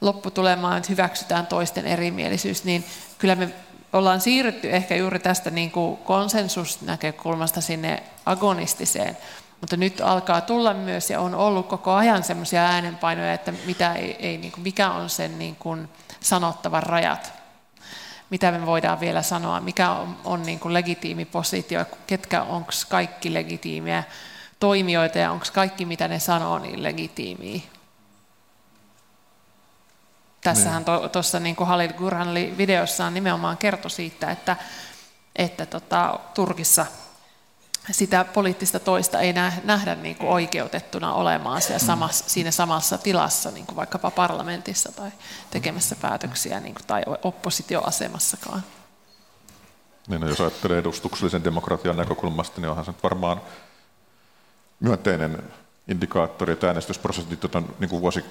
lopputulemaan, että hyväksytään toisten erimielisyys, niin kyllä me ollaan siirrytty ehkä juuri tästä niin kuin konsensusnäkökulmasta sinne agonistiseen, mutta nyt alkaa tulla myös ja on ollut koko ajan semmoisia äänenpainoja, että mitä ei, ei, niin kuin, mikä on sen niin kuin sanottavan rajat, mitä me voidaan vielä sanoa, mikä on, on niin kuin legitiimi positio, ketkä onko kaikki legitiimiä toimijoita ja onko kaikki mitä ne sanoo niin legitiimiä. Tässähän tuossa niin kuin Halil Gurhanli videossaan nimenomaan kertoi siitä, että, että tota, Turkissa sitä poliittista toista ei nähdä niin kuin oikeutettuna olemaan siellä samassa, siinä samassa tilassa, niin kuin vaikkapa parlamentissa tai tekemässä päätöksiä niin kuin, tai oppositioasemassakaan. Niin, no, jos ajattelee edustuksellisen demokratian näkökulmasta, niin onhan se nyt varmaan myönteinen indikaattori, että äänestysprosentit on niin kuin vuosi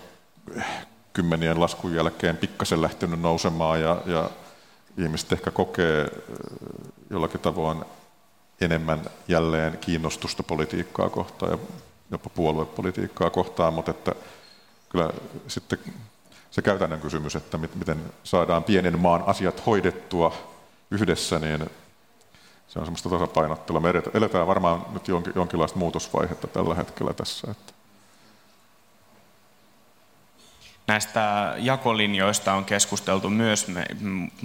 kymmenien laskun jälkeen pikkasen lähtenyt nousemaan ja, ja ihmiset ehkä kokee jollakin tavoin enemmän jälleen kiinnostusta politiikkaa kohtaan ja jopa puoluepolitiikkaa kohtaan, mutta että kyllä sitten se käytännön kysymys, että miten saadaan pienen maan asiat hoidettua yhdessä, niin se on semmoista tasapainottelua. Me eletään varmaan nyt jonkinlaista muutosvaihetta tällä hetkellä tässä. Että näistä jakolinjoista on keskusteltu myös.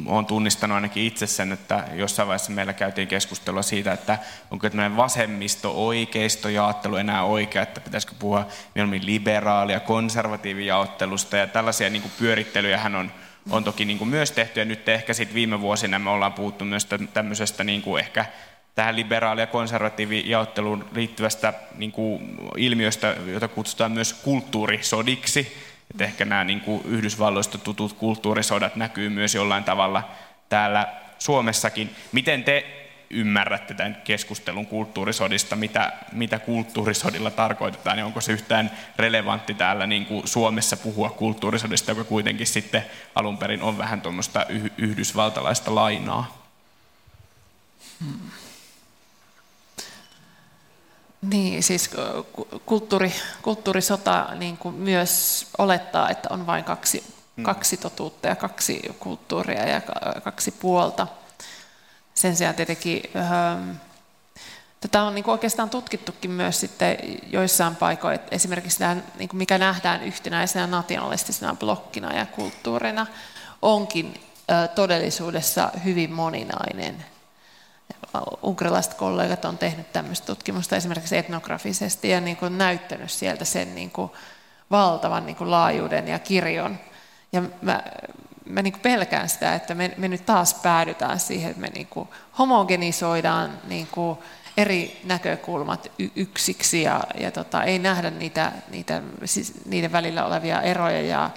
Olen tunnistanut ainakin itse sen, että jossain vaiheessa meillä käytiin keskustelua siitä, että onko tämmöinen vasemmisto-oikeisto jaottelu enää oikea, että pitäisikö puhua mieluummin liberaalia, konservatiivijaottelusta. Ja tällaisia niin pyörittelyjä hän on, on toki niin myös tehty. Ja nyt ehkä sitten viime vuosina me ollaan puhuttu myös tämmöisestä niin ehkä tähän liberaali- ja konservatiivijaotteluun liittyvästä niin ilmiöstä, jota kutsutaan myös kulttuurisodiksi, että ehkä nämä niin kuin Yhdysvalloista tutut kulttuurisodat näkyy myös jollain tavalla täällä Suomessakin. Miten te ymmärrätte tämän keskustelun kulttuurisodista, mitä, mitä kulttuurisodilla tarkoitetaan, ja onko se yhtään relevantti täällä niin kuin Suomessa puhua kulttuurisodista, joka kuitenkin sitten alun perin on vähän tuommoista yhdysvaltalaista lainaa? Hmm. Niin, siis kulttuuri, kulttuurisota niin kuin myös olettaa, että on vain kaksi, mm. kaksi totuutta ja kaksi kulttuuria ja kaksi puolta. Sen sijaan tietenkin ähm, tätä on niin kuin oikeastaan tutkittukin myös sitten joissain paikoin, että esimerkiksi tämä, niin kuin mikä nähdään yhtenäisenä nationalistisena blokkina ja kulttuurina, onkin todellisuudessa hyvin moninainen unkarilaiset kollegat on tehnyt tämmöistä tutkimusta esimerkiksi etnografisesti ja niin kuin näyttänyt sieltä sen niin kuin valtavan niin kuin laajuuden ja kirjon. Ja mä, mä niin kuin pelkään sitä, että me, me nyt taas päädytään siihen, että me niin kuin homogenisoidaan niin kuin eri näkökulmat yksiksi ja, ja tota, ei nähdä niitä, niitä, siis niiden välillä olevia eroja ja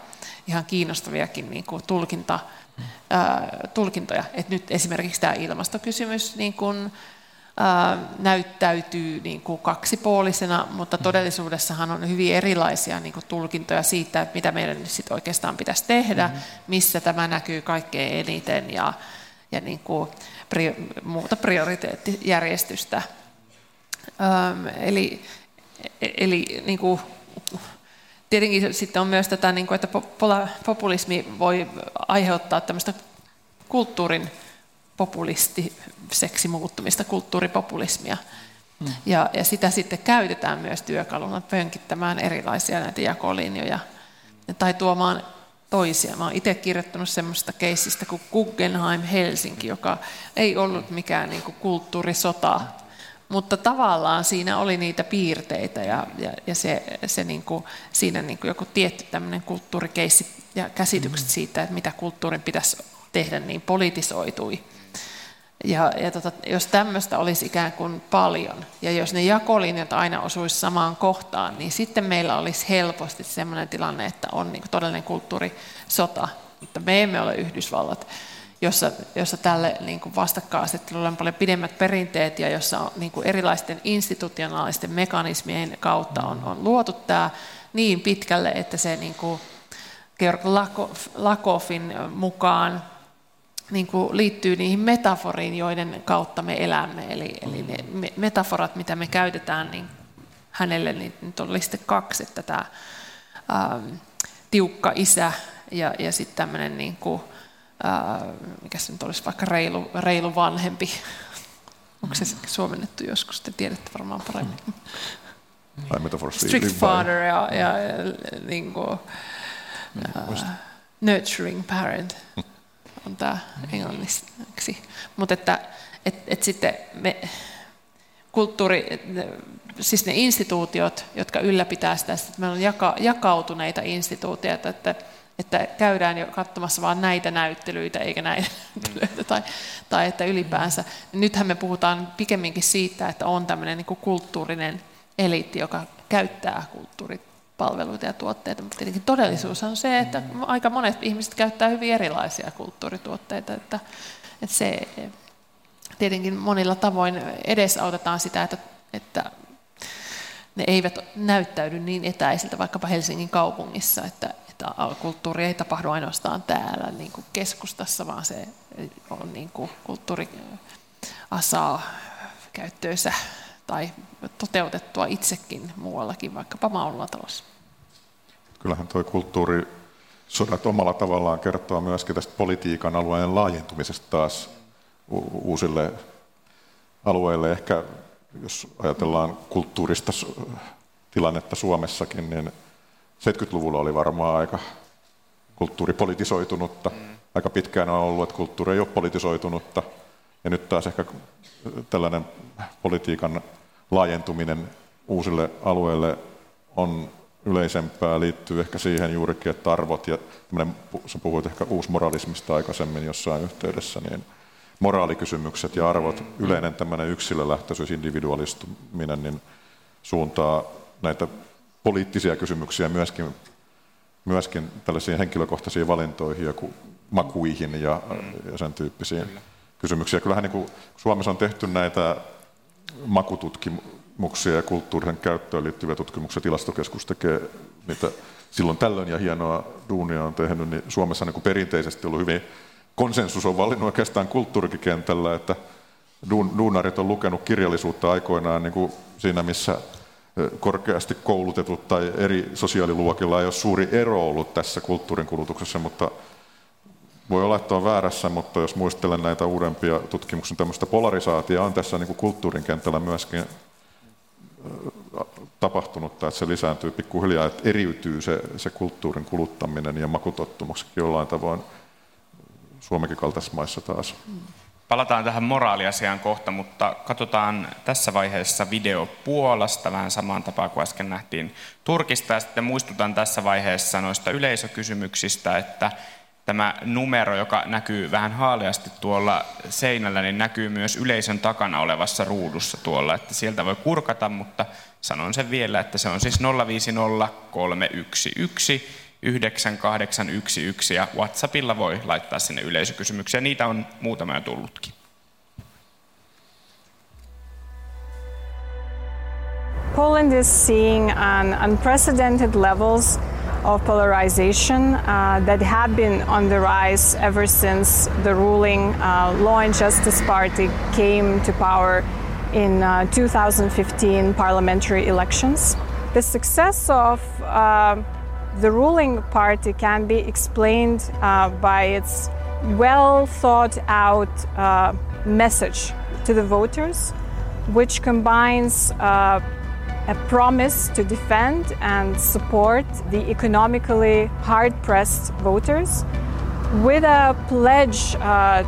ihan kiinnostaviakin niin kuin tulkinta, ää, tulkintoja. Et nyt esimerkiksi tämä ilmastokysymys niin kuin, ää, näyttäytyy niin kuin kaksipuolisena, mutta mm. todellisuudessahan on hyvin erilaisia niin kuin tulkintoja siitä, että mitä meidän nyt sit oikeastaan pitäisi tehdä, mm-hmm. missä tämä näkyy kaikkein eniten ja, ja niin kuin, muuta prioriteettijärjestystä. Ähm, eli eli niin kuin, tietenkin sitten on myös tätä, niin kuin, että populismi voi aiheuttaa tämmöistä kulttuurin populistiseksi muuttumista, kulttuuripopulismia. Hmm. Ja, ja sitä sitten käytetään myös työkaluna pönkittämään erilaisia näitä jakolinjoja tai tuomaan toisia. Mä oon itse kirjoittanut semmoista keissistä kuin Guggenheim Helsinki, joka ei ollut mikään niin kuin kulttuurisota, mutta tavallaan siinä oli niitä piirteitä ja, ja, ja se, se niin kuin, siinä niin kuin joku tietty tämmöinen kulttuurikeissi ja käsitykset mm. siitä, että mitä kulttuurin pitäisi tehdä, niin politisoitui. Ja, ja tota, jos tämmöistä olisi ikään kuin paljon, ja jos ne jakolinjat aina osuisi samaan kohtaan, niin sitten meillä olisi helposti sellainen tilanne, että on niin todellinen kulttuurisota. Mutta me emme ole Yhdysvallat, jossa, jossa tälle niin kuin vastakkainasettelulle on paljon pidemmät perinteet, ja jossa on, niin kuin erilaisten institutionaalisten mekanismien kautta on, on luotu tämä niin pitkälle, että se niin kuin Georg Lakoffin mukaan niin kuin liittyy niihin metaforiin, joiden kautta me elämme. Eli, eli ne metaforat, mitä me käytetään, niin hänelle niin nyt oli sitten kaksi, että tämä ähm, tiukka isä ja, ja sitten tämmöinen, niin kuin, äh, mikä se nyt olisi vaikka reilu, reilu vanhempi. Onko se suomennettu joskus, te tiedätte varmaan paremmin. Strict father ja, ja, ja niin kuin, uh, nurturing parent. On tämä englanniksi. Mutta että et, et sitten me, kulttuuri, siis ne instituutiot, jotka ylläpitää sitä, että meillä on jaka, jakautuneita instituutioita, että, että käydään jo katsomassa vain näitä näyttelyitä eikä näitä näyttelyitä, tai, tai että ylipäänsä. Nythän me puhutaan pikemminkin siitä, että on tämmöinen niin kulttuurinen eliitti, joka käyttää kulttuurit palveluita ja tuotteita, mutta tietenkin todellisuus on se, että aika monet ihmiset käyttää hyvin erilaisia kulttuurituotteita, että, että se tietenkin monilla tavoin edesautetaan sitä, että, että ne eivät näyttäydy niin etäisiltä vaikkapa Helsingin kaupungissa, että, että kulttuuri ei tapahdu ainoastaan täällä niin kuin keskustassa, vaan se on niin kuin kulttuuri asaa käyttöönsä tai toteutettua itsekin muuallakin, vaikkapa Maunulatalossa kyllähän tuo kulttuuri sodat omalla tavallaan kertoo myöskin tästä politiikan alueen laajentumisesta taas uusille alueille. Ehkä jos ajatellaan kulttuurista tilannetta Suomessakin, niin 70-luvulla oli varmaan aika kulttuuripolitisoitunutta. Mm. Aika pitkään on ollut, että kulttuuri ei ole politisoitunutta. Ja nyt taas ehkä tällainen politiikan laajentuminen uusille alueille on yleisempää liittyy ehkä siihen juurikin, että arvot ja sä puhuit ehkä uusmoralismista aikaisemmin jossain yhteydessä, niin moraalikysymykset ja arvot, yleinen tämmöinen yksilölähtöisyys, individualistuminen, niin suuntaa näitä poliittisia kysymyksiä myöskin, myöskin tällaisiin henkilökohtaisiin valintoihin ja makuihin ja, ja sen tyyppisiin kysymyksiä. Kyllähän niin kuin Suomessa on tehty näitä makututkimuksia, tutkimuksia ja kulttuurisen käyttöön liittyviä tutkimuksia. Tilastokeskus tekee niitä silloin tällöin ja hienoa duunia on tehnyt, niin Suomessa niin kuin perinteisesti ollut hyvin konsensus on valinnut oikeastaan kulttuurikentällä, että duunarit on lukenut kirjallisuutta aikoinaan niin kuin siinä, missä korkeasti koulutetut tai eri sosiaaliluokilla ei ole suuri ero ollut tässä kulttuurin kulutuksessa, mutta voi olla, että on väärässä, mutta jos muistelen näitä uudempia tutkimuksia, niin tämmöistä polarisaatiota on tässä niin kuin kulttuurin kentällä myöskin tapahtunut, että se lisääntyy pikkuhiljaa, että eriytyy se, se kulttuurin kuluttaminen ja makutottumuksetkin jollain tavoin Suomenkin kaltaisissa maissa taas. Palataan tähän moraaliasiaan kohta, mutta katsotaan tässä vaiheessa video Puolasta vähän samaan tapaan kuin äsken nähtiin Turkista. Ja sitten muistutan tässä vaiheessa noista yleisökysymyksistä, että tämä numero, joka näkyy vähän haaleasti tuolla seinällä, niin näkyy myös yleisön takana olevassa ruudussa tuolla, että sieltä voi kurkata, mutta sanon sen vielä, että se on siis 050 311 9811 ja WhatsAppilla voi laittaa sinne yleisökysymyksiä. Niitä on muutama jo tullutkin. Poland is seeing an unprecedented levels of polarization uh, that have been on the rise ever since the ruling uh, Law and Justice Party came to power in uh, 2015 parliamentary elections. The success of uh, the ruling party can be explained uh, by its well thought out uh, message to the voters, which combines a promise to defend and support the economically hard pressed voters with a pledge uh,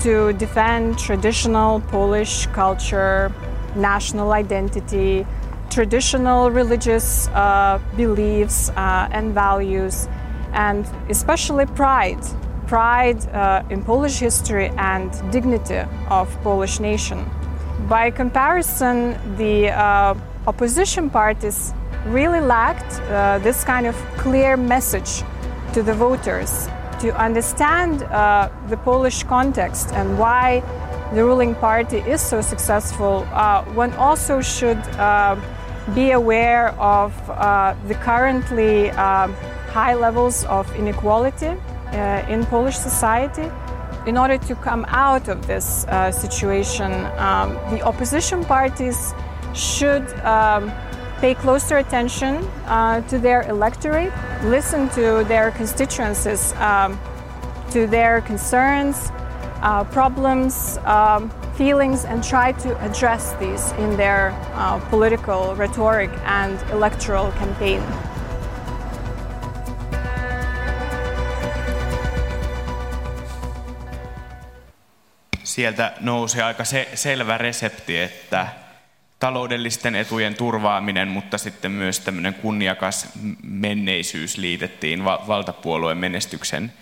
to defend traditional Polish culture, national identity, traditional religious uh, beliefs uh, and values, and especially pride pride uh, in Polish history and dignity of Polish nation. By comparison, the uh, opposition parties really lacked uh, this kind of clear message to the voters to understand uh, the Polish context and why the ruling party is so successful. One also should be aware of uh, the currently um, high levels of inequality uh, in Polish society. In order to come out of this situation, um, the opposition parties should um, pay closer attention uh, to their electorate, listen to their constituencies, um, to their concerns, uh, problems, um, feelings, and try to address these in their uh, political rhetoric and electoral campaign. Sieltä nousi aika se, selvä resepti, että taloudellisten etujen turvaaminen, mutta sitten myös tämmöinen kunniakas menneisyys liitettiin valtapuolueen menestyksen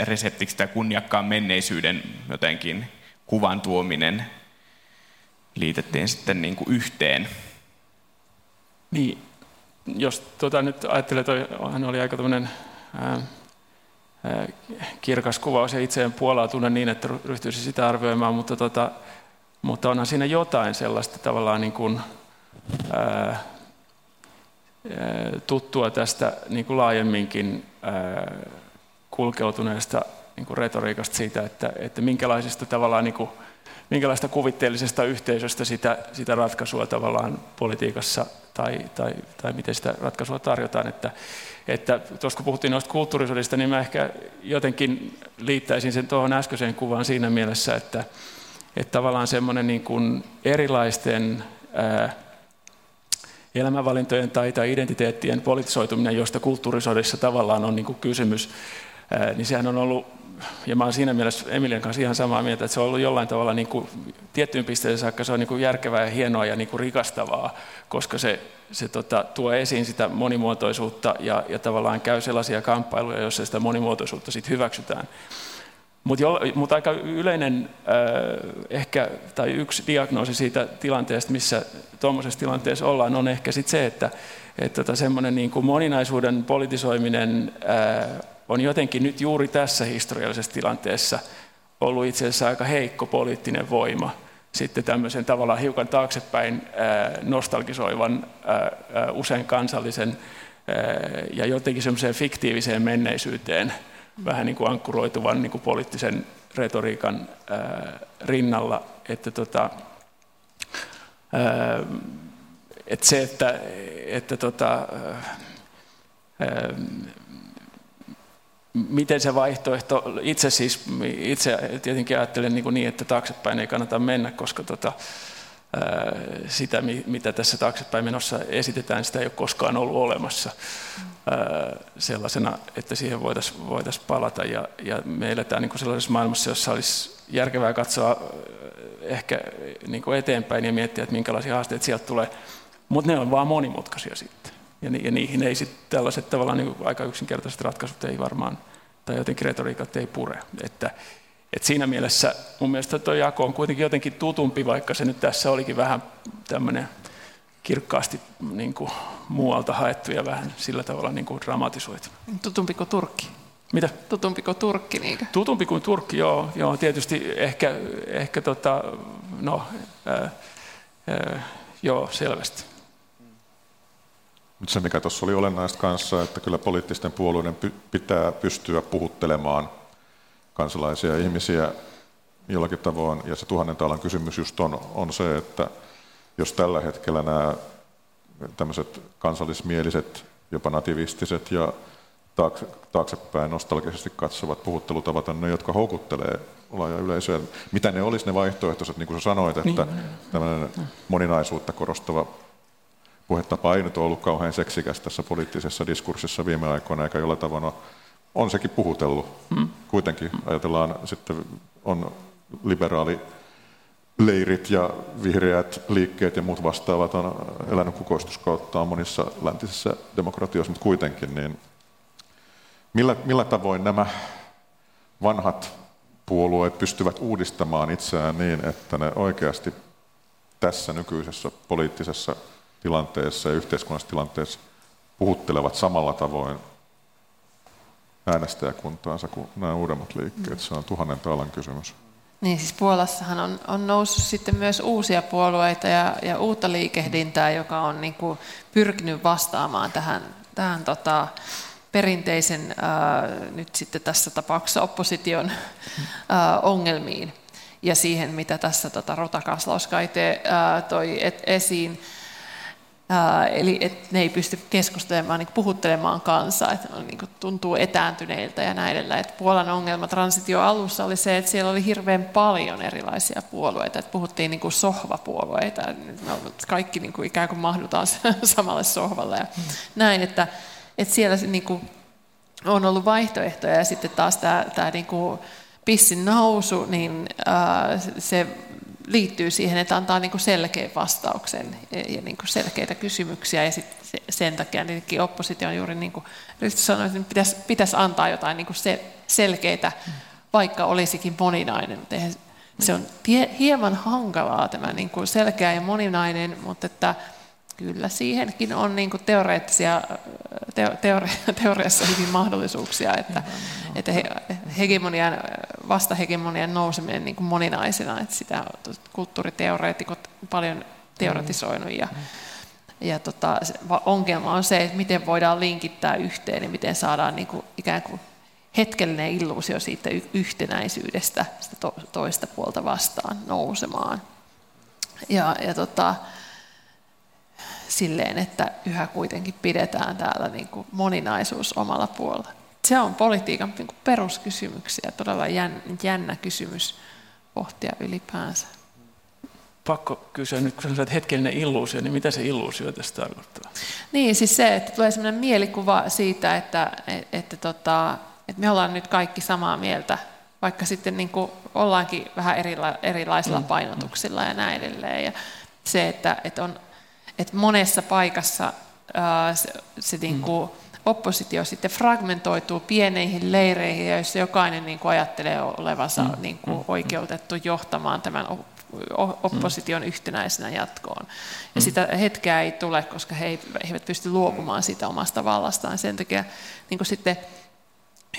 reseptiksi tai kunniakkaan menneisyyden jotenkin kuvan tuominen liitettiin sitten niin kuin yhteen. Niin, jos tota nyt ajattelee, hän oli aika tämmöinen kirkas kuvaus ja itse en Puolaa tunne niin, että ryhtyisi sitä arvioimaan, mutta tota, mutta onhan siinä jotain sellaista tavallaan niin kuin, ää, tuttua tästä niin kuin laajemminkin ää, kulkeutuneesta niin kuin retoriikasta siitä, että, että minkälaisesta tavallaan niin kuin, minkälaista kuvitteellisesta yhteisöstä sitä, sitä ratkaisua tavallaan politiikassa tai, tai, tai miten sitä ratkaisua tarjotaan. Että, että tuossa kun puhuttiin noista kulttuurisodista, niin mä ehkä jotenkin liittäisin sen tuohon äskeiseen kuvaan siinä mielessä, että, että tavallaan semmoinen niin kuin erilaisten ää, elämänvalintojen tai, tai identiteettien politisoituminen, josta kulttuurisodissa tavallaan on niin kuin kysymys, ää, niin sehän on ollut, ja mä olen siinä mielessä Emilian kanssa ihan samaa mieltä, että se on ollut jollain tavalla niin kuin, tiettyyn pisteeseen saakka se on niin kuin järkevää ja hienoa ja niin kuin rikastavaa, koska se, se tota, tuo esiin sitä monimuotoisuutta ja, ja tavallaan käy sellaisia kamppailuja, joissa sitä monimuotoisuutta sitten hyväksytään. Mutta mut aika yleinen äh, ehkä, tai yksi diagnoosi siitä tilanteesta, missä tuommoisessa tilanteessa ollaan, on ehkä sit se, että et tota semmoinen niin moninaisuuden politisoiminen äh, on jotenkin nyt juuri tässä historiallisessa tilanteessa ollut itse asiassa aika heikko poliittinen voima sitten tämmöisen tavallaan hiukan taaksepäin nostalgisoivan, usein kansallisen ja jotenkin semmoiseen fiktiiviseen menneisyyteen vähän niin kuin ankkuroituvan niin kuin poliittisen retoriikan rinnalla, että tota, että se, että, että tota, miten se vaihtoehto, itse siis, itse tietenkin ajattelen niin, niin että taaksepäin ei kannata mennä, koska tota, sitä, mitä tässä taaksepäin menossa esitetään, sitä ei ole koskaan ollut olemassa sellaisena, että siihen voitaisiin voitais palata. Ja, ja me eletään niin sellaisessa maailmassa, jossa olisi järkevää katsoa ehkä niin eteenpäin ja miettiä, että minkälaisia haasteita sieltä tulee. Mutta ne on vaan monimutkaisia sitten. Ja, ni, ja niihin ei sitten tällaiset tavallaan niin aika yksinkertaiset ratkaisut ei varmaan tai jotenkin retoriikat ei pure. Että, että siinä mielessä mun mielestä tuo jako on kuitenkin jotenkin tutumpi, vaikka se nyt tässä olikin vähän tämmöinen kirkkaasti niin kuin muualta haettu ja vähän sillä tavalla niin kuin dramatisoitu. Tutumpi kuin Turkki? Mitä? Tutumpi kuin Turkki? Niinkö? Tutumpi kuin Turkki, joo. joo tietysti ehkä, ehkä tota, no, ää, ää, joo, selvästi. Nyt se, mikä tuossa oli olennaista kanssa, että kyllä poliittisten puolueiden pitää pystyä puhuttelemaan kansalaisia ja ihmisiä jollakin tavoin. Ja se tuhannen taalan kysymys just on, on se, että jos tällä hetkellä nämä tämmöiset kansallismieliset, jopa nativistiset ja taakse, taaksepäin nostalgisesti katsovat puhuttelutavat on ne, jotka houkuttelee laaja yleisöä. Mitä ne olisi ne vaihtoehtoiset, niin kuin sä sanoit, että niin, tämmöinen moninaisuutta korostava puhetapa ei nyt ollut kauhean seksikäs tässä poliittisessa diskurssissa viime aikoina, eikä jollain tavalla on sekin puhutellut. Hmm. Kuitenkin ajatellaan sitten on liberaali leirit ja vihreät liikkeet ja muut vastaavat on elänyt kukoistuskauttaan monissa läntisissä demokratioissa, mutta kuitenkin, niin millä, millä tavoin nämä vanhat puolueet pystyvät uudistamaan itseään niin, että ne oikeasti tässä nykyisessä poliittisessa tilanteessa ja yhteiskunnallisessa tilanteessa puhuttelevat samalla tavoin äänestäjäkuntaansa kuin nämä uudemmat liikkeet. Se on tuhannen taalan kysymys. Niin, siis Puolassahan on, on noussut sitten myös uusia puolueita ja, ja uutta liikehdintää, joka on niin kuin pyrkinyt vastaamaan tähän, tähän tota, perinteisen, ää, nyt sitten tässä tapauksessa opposition ää, ongelmiin ja siihen, mitä tässä tota, Rotakaslauskaite toi et, esiin. Eli et ne ei pysty keskustelemaan, niin puhuttelemaan kansaa, että on, niin tuntuu etääntyneiltä ja näin Et Puolan ongelma transitio alussa oli se, että siellä oli hirveän paljon erilaisia puolueita. Et puhuttiin niin kuin sohvapuolueita, kaikki niin kuin ikään kuin mahdutaan (laughs) samalle sohvalle ja näin, että, että siellä niin kuin, on ollut vaihtoehtoja. Ja sitten taas tämä, tämä niin kuin, pissin nousu, niin se liittyy siihen, että antaa niin kuin selkeän vastauksen ja niin kuin selkeitä kysymyksiä ja sit sen takia tietenkin oppositio on juuri niin kuin sanoi, että pitäisi, pitäisi antaa jotain niin kuin se, selkeitä, vaikka olisikin moninainen. Se on tie, hieman hankalaa tämä niin kuin selkeä ja moninainen, mutta että kyllä siihenkin on niin kuin teoreettisia, teore, teoriassa hyvin mahdollisuuksia, että, että he, hegemonian, vastahegemonian nouseminen niin kuin moninaisena, että sitä kulttuuriteoreetikot paljon teoretisoinut ja, ja tota, ongelma on se, että miten voidaan linkittää yhteen ja miten saadaan niin kuin ikään kuin hetkellinen illuusio siitä yhtenäisyydestä sitä toista puolta vastaan nousemaan. Ja, ja tota, silleen, että yhä kuitenkin pidetään täällä niin kuin moninaisuus omalla puolella. Se on politiikan niin kuin peruskysymyksiä, todella jännä kysymys pohtia ylipäänsä. Pakko kysyä nyt, kun sanoit hetkellinen illuusio, niin mitä se illuusio tässä tarkoittaa? Niin, siis se, että tulee sellainen mielikuva siitä, että, että, että, tota, että me ollaan nyt kaikki samaa mieltä, vaikka sitten niin kuin ollaankin vähän erila, erilaisilla mm. painotuksilla ja näin edelleen. Ja se, että, että on että monessa paikassa ää, se, se niin kuin oppositio sitten fragmentoituu pieneihin leireihin, joissa jokainen niin kuin ajattelee olevansa mm. niin kuin mm. oikeutettu johtamaan tämän opposition yhtenäisenä jatkoon. Ja mm. sitä hetkeä ei tule, koska he eivät pysty luopumaan siitä omasta vallastaan. Sen takia niin kuin sitten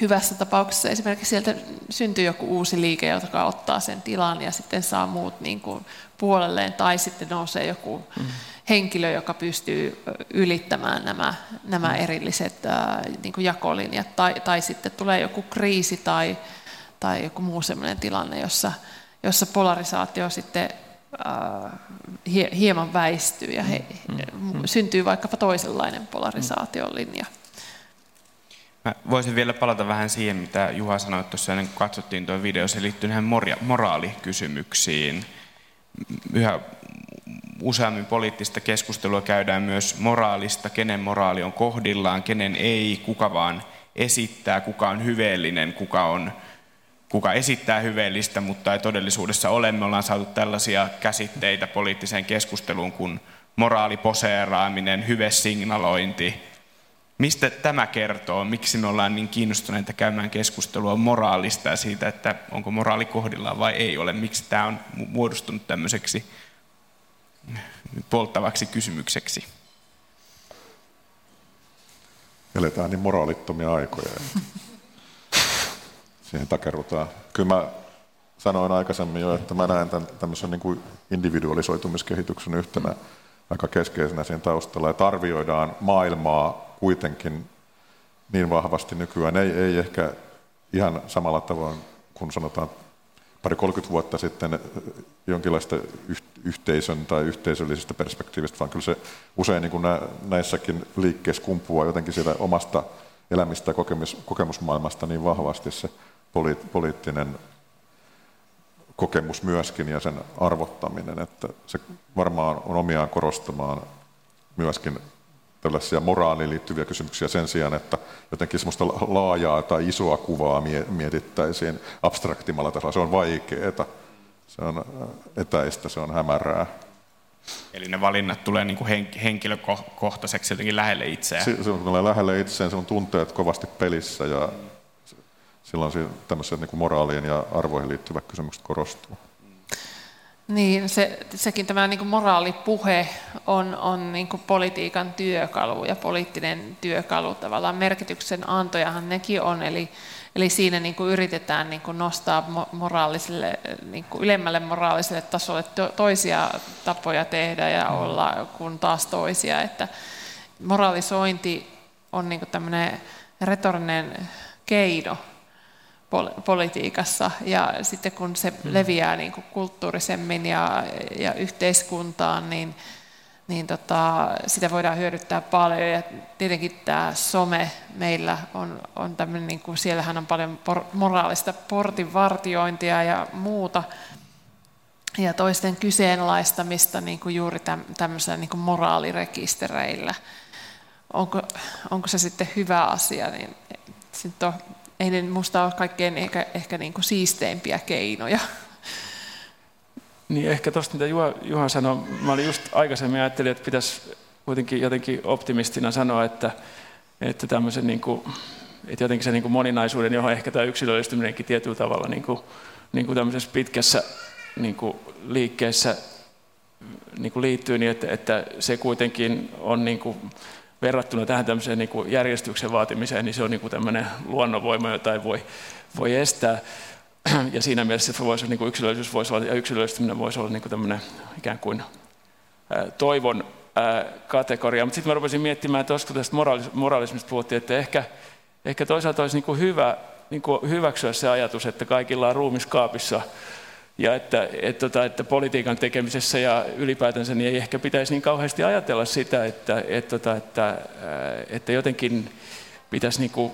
hyvässä tapauksessa esimerkiksi sieltä syntyy joku uusi liike, joka ottaa sen tilan ja sitten saa muut niin kuin puolelleen, tai sitten nousee joku mm henkilö, joka pystyy ylittämään nämä, nämä mm. erilliset ää, niin kuin jakolinjat, tai, tai sitten tulee joku kriisi tai, tai joku muu sellainen tilanne, jossa, jossa polarisaatio sitten ää, hieman väistyy ja he, mm. syntyy vaikkapa toisenlainen polarisaatiolinja. Mä voisin vielä palata vähän siihen, mitä Juha sanoi tuossa ennen kuin katsottiin tuo video. Se liittyy näihin moraalikysymyksiin. Yhä useammin poliittista keskustelua käydään myös moraalista, kenen moraali on kohdillaan, kenen ei, kuka vaan esittää, kuka on hyveellinen, kuka, on, kuka esittää hyveellistä, mutta ei todellisuudessa ole. Me ollaan saatu tällaisia käsitteitä poliittiseen keskusteluun kuin moraaliposeeraaminen, hyvesignalointi, Mistä tämä kertoo? Miksi me ollaan niin kiinnostuneita käymään keskustelua moraalista ja siitä, että onko moraali kohdillaan vai ei ole? Miksi tämä on muodostunut tämmöiseksi polttavaksi kysymykseksi? Eletään niin moraalittomia aikoja. Siihen takerrutaan. Kyllä mä sanoin aikaisemmin jo, että mä näen tämän, tämmöisen niin kuin individualisoitumiskehityksen yhtenä aika keskeisenä siinä taustalla, että arvioidaan maailmaa kuitenkin niin vahvasti nykyään, ei, ei ehkä ihan samalla tavoin kuin sanotaan pari 30 vuotta sitten jonkinlaista yhteisön tai yhteisöllisestä perspektiivistä, vaan kyllä se usein niin kuin näissäkin liikkeissä kumpuaa jotenkin siitä omasta elämistä ja kokemus, kokemusmaailmasta niin vahvasti se poliittinen kokemus myöskin ja sen arvottaminen, että se varmaan on omiaan korostamaan myöskin tällaisia moraaliin liittyviä kysymyksiä sen sijaan, että jotenkin semmoista laajaa tai isoa kuvaa mietittäisiin abstraktimalla tasolla. Se on vaikeaa, se on etäistä, se on hämärää. Eli ne valinnat tulee niin kuin henkilökohtaiseksi jotenkin lähelle itseään. Se, se on lähelle itseään, se on tunteet kovasti pelissä ja silloin tämmöiset niin moraaliin ja arvoihin liittyvät kysymykset korostuu. Niin, se, sekin tämä niin kuin moraalipuhe on, on niin kuin politiikan työkalu ja poliittinen työkalu tavallaan merkityksen antojahan nekin on, eli, eli siinä niin kuin yritetään niin kuin nostaa moraaliselle, niin kuin ylemmälle moraaliselle tasolle to, toisia tapoja tehdä ja mm. olla kuin taas toisia, että moralisointi on niin kuin tämmöinen retorinen keino politiikassa ja sitten kun se hmm. leviää niin kuin kulttuurisemmin ja, ja yhteiskuntaan, niin, niin tota, sitä voidaan hyödyttää paljon ja tietenkin tämä some meillä on, on tämmöinen, niin kuin, siellähän on paljon por, moraalista portinvartiointia ja muuta ja toisten kyseenalaistamista niin kuin juuri tämmöisellä niin kuin moraalirekistereillä. Onko, onko se sitten hyvä asia, niin sitten on ei ne musta ole kaikkein ehkä, ehkä niin kuin siisteimpiä keinoja. Niin ehkä tuosta mitä Juha, Juha sanoi, mä olin just aikaisemmin ajattelin, että pitäisi kuitenkin jotenkin optimistina sanoa, että, että tämmöisen niin kuin, että jotenkin se niin kuin moninaisuuden, johon ehkä tämä yksilöllistyminenkin tietyllä tavalla niin kuin, niin kuin tämmöisessä pitkässä niin kuin liikkeessä niin kuin liittyy, niin että, että se kuitenkin on niin kuin verrattuna tähän tämmöiseen niin kuin järjestyksen vaatimiseen, niin se on niin kuin tämmöinen luonnonvoima, jota ei voi, voi estää. (clears throat) Ja siinä mielessä se voisi, niin kuin yksilöllisyys voisi olla, ja yksilöllistyminen voisi olla niin kuin tämmöinen ikään kuin ää, toivon ää, kategoria. Mutta sitten mä rupesin miettimään, että olisiko tästä moraalismista puhuttiin, että ehkä, ehkä toisaalta olisi niin kuin hyvä niin kuin hyväksyä se ajatus, että kaikilla on ruumiskaapissa ja että, että, tota, että politiikan tekemisessä ja ylipäätänsä niin ei ehkä pitäisi niin kauheasti ajatella sitä, että, että, tota, että, että, että jotenkin pitäisi niin kuin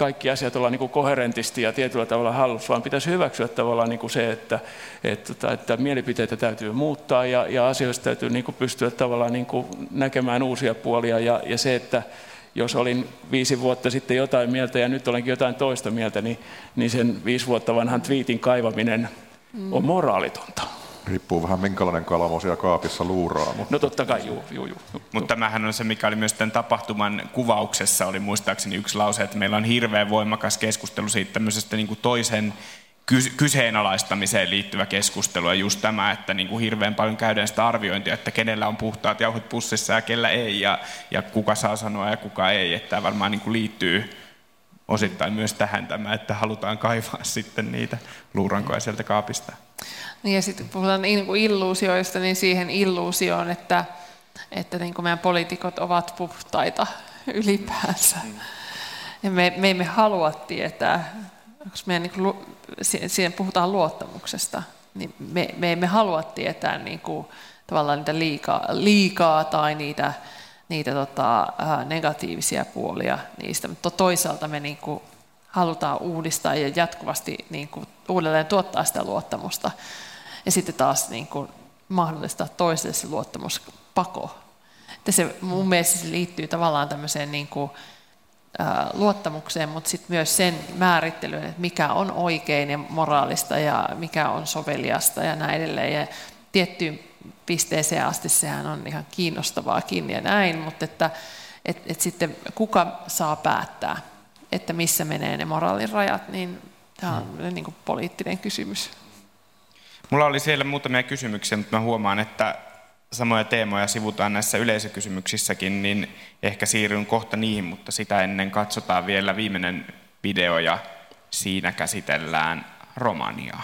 kaikki asiat olla niin kuin koherentisti ja tietyllä tavalla hallussa, vaan pitäisi hyväksyä tavallaan niin kuin se, että, että, että, että mielipiteitä täytyy muuttaa ja, ja asioista täytyy niin kuin pystyä tavallaan niin kuin näkemään uusia puolia. Ja, ja se, että jos olin viisi vuotta sitten jotain mieltä ja nyt olenkin jotain toista mieltä, niin, niin sen viisi vuotta vanhan twiitin kaivaminen mm. on moraalitonta. Riippuu vähän minkälainen kalamo siellä kaapissa luuraa. Mutta... No totta kai, juu, juu, juu. Mutta tämähän on se, mikä oli myös tämän tapahtuman kuvauksessa, oli muistaakseni yksi lause, että meillä on hirveän voimakas keskustelu siitä tämmöisestä niin kuin toisen kyseenalaistamiseen liittyvä keskustelu ja just tämä, että niin kuin hirveän paljon käydään sitä arviointia, että kenellä on puhtaat jauhot pussissa ja kellä ei ja, ja kuka saa sanoa ja kuka ei, että tämä varmaan niin kuin liittyy osittain myös tähän tämä, että halutaan kaivaa sitten niitä luurankoja sieltä kaapista. Niin ja sitten puhutaan niin illuusioista, niin siihen illuusioon, että, että niin kuin meidän poliitikot ovat puhtaita ylipäänsä. Ja me, me emme halua tietää, koska meidän, niin kuin, siihen puhutaan luottamuksesta, niin me, me emme halua tietää niin kuin, tavallaan niitä liikaa, liikaa tai niitä niitä tota, negatiivisia puolia niistä, mutta toisaalta me niin kuin halutaan uudistaa ja jatkuvasti niin kuin uudelleen tuottaa sitä luottamusta. Ja sitten taas niin kuin mahdollistaa toiselle se luottamuspako. Että se mun mielestä se liittyy tavallaan tämmöiseen niin kuin, ää, luottamukseen, mutta sitten myös sen määrittelyyn, että mikä on oikein ja moraalista ja mikä on soveliasta ja näin edelleen. Ja tiettyyn pisteeseen asti sehän on ihan kiinnostavaakin ja näin, mutta että, että et sitten kuka saa päättää, että missä menee ne moraalin rajat, niin tämä on mm. niin kuin poliittinen kysymys. Mulla oli siellä muutamia kysymyksiä, mutta mä huomaan, että samoja teemoja sivutaan näissä yleisökysymyksissäkin, niin ehkä siirryn kohta niihin, mutta sitä ennen katsotaan vielä viimeinen video ja siinä käsitellään Romaniaa.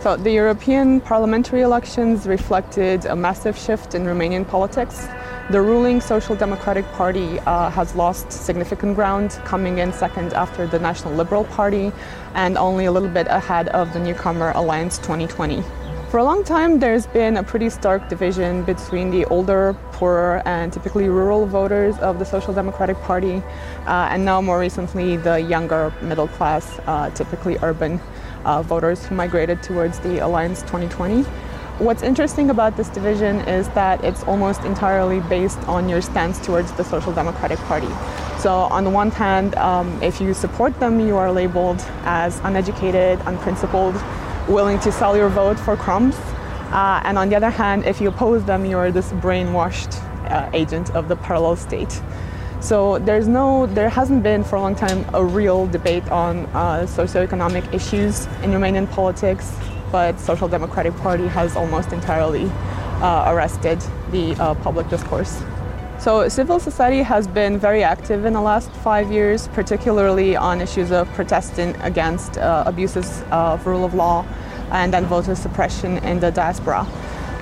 So the European parliamentary elections reflected a massive shift in Romanian politics. The ruling Social Democratic Party uh, has lost significant ground, coming in second after the National Liberal Party and only a little bit ahead of the newcomer Alliance 2020. For a long time, there's been a pretty stark division between the older, poorer, and typically rural voters of the Social Democratic Party, uh, and now more recently, the younger middle class, uh, typically urban uh, voters who migrated towards the Alliance 2020. What's interesting about this division is that it's almost entirely based on your stance towards the Social Democratic Party. So, on the one hand, um, if you support them, you are labeled as uneducated, unprincipled, willing to sell your vote for crumbs. Uh, and on the other hand, if you oppose them, you are this brainwashed uh, agent of the parallel state. So there's no, there hasn't been for a long time a real debate on uh, socioeconomic issues in Romanian politics, but Social Democratic Party has almost entirely uh, arrested the uh, public discourse. So civil society has been very active in the last five years, particularly on issues of protesting against uh, abuses of rule of law and then voter suppression in the diaspora.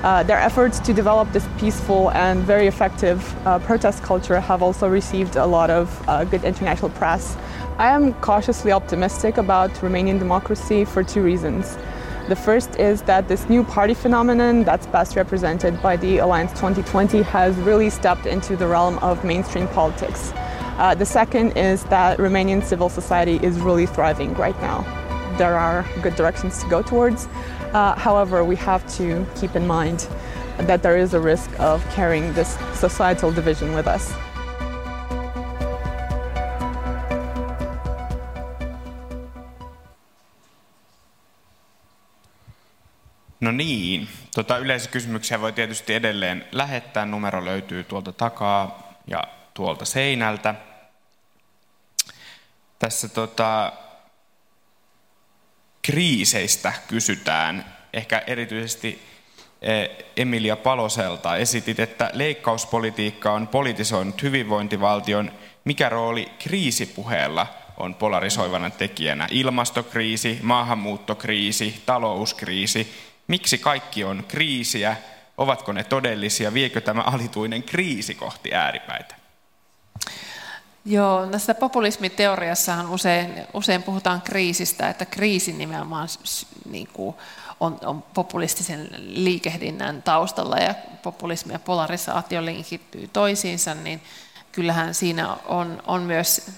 Uh, their efforts to develop this peaceful and very effective uh, protest culture have also received a lot of uh, good international press. I am cautiously optimistic about Romanian democracy for two reasons. The first is that this new party phenomenon that's best represented by the Alliance 2020 has really stepped into the realm of mainstream politics. Uh, the second is that Romanian civil society is really thriving right now. There are good directions to go towards. Uh, however, we have to keep in mind that there is a risk of carrying this societal division with us. No niin, tota yleisökysymyksiä voi tietysti edelleen lähettää. Numero löytyy tuolta takaa ja tuolta seinältä. Tässä tota, kriiseistä kysytään, ehkä erityisesti eh, Emilia Paloselta. Esitit, että leikkauspolitiikka on politisoinut hyvinvointivaltion. Mikä rooli kriisipuheella on polarisoivana tekijänä? Ilmastokriisi, maahanmuuttokriisi, talouskriisi. Miksi kaikki on kriisiä? Ovatko ne todellisia? Viekö tämä alituinen kriisi kohti ääripäitä? Joo, tässä populismiteoriassahan usein, usein puhutaan kriisistä, että kriisi nimenomaan niin kuin on, on populistisen liikehdinnän taustalla ja populismi ja polarisaatio linkittyy toisiinsa, niin kyllähän siinä on, on, myös,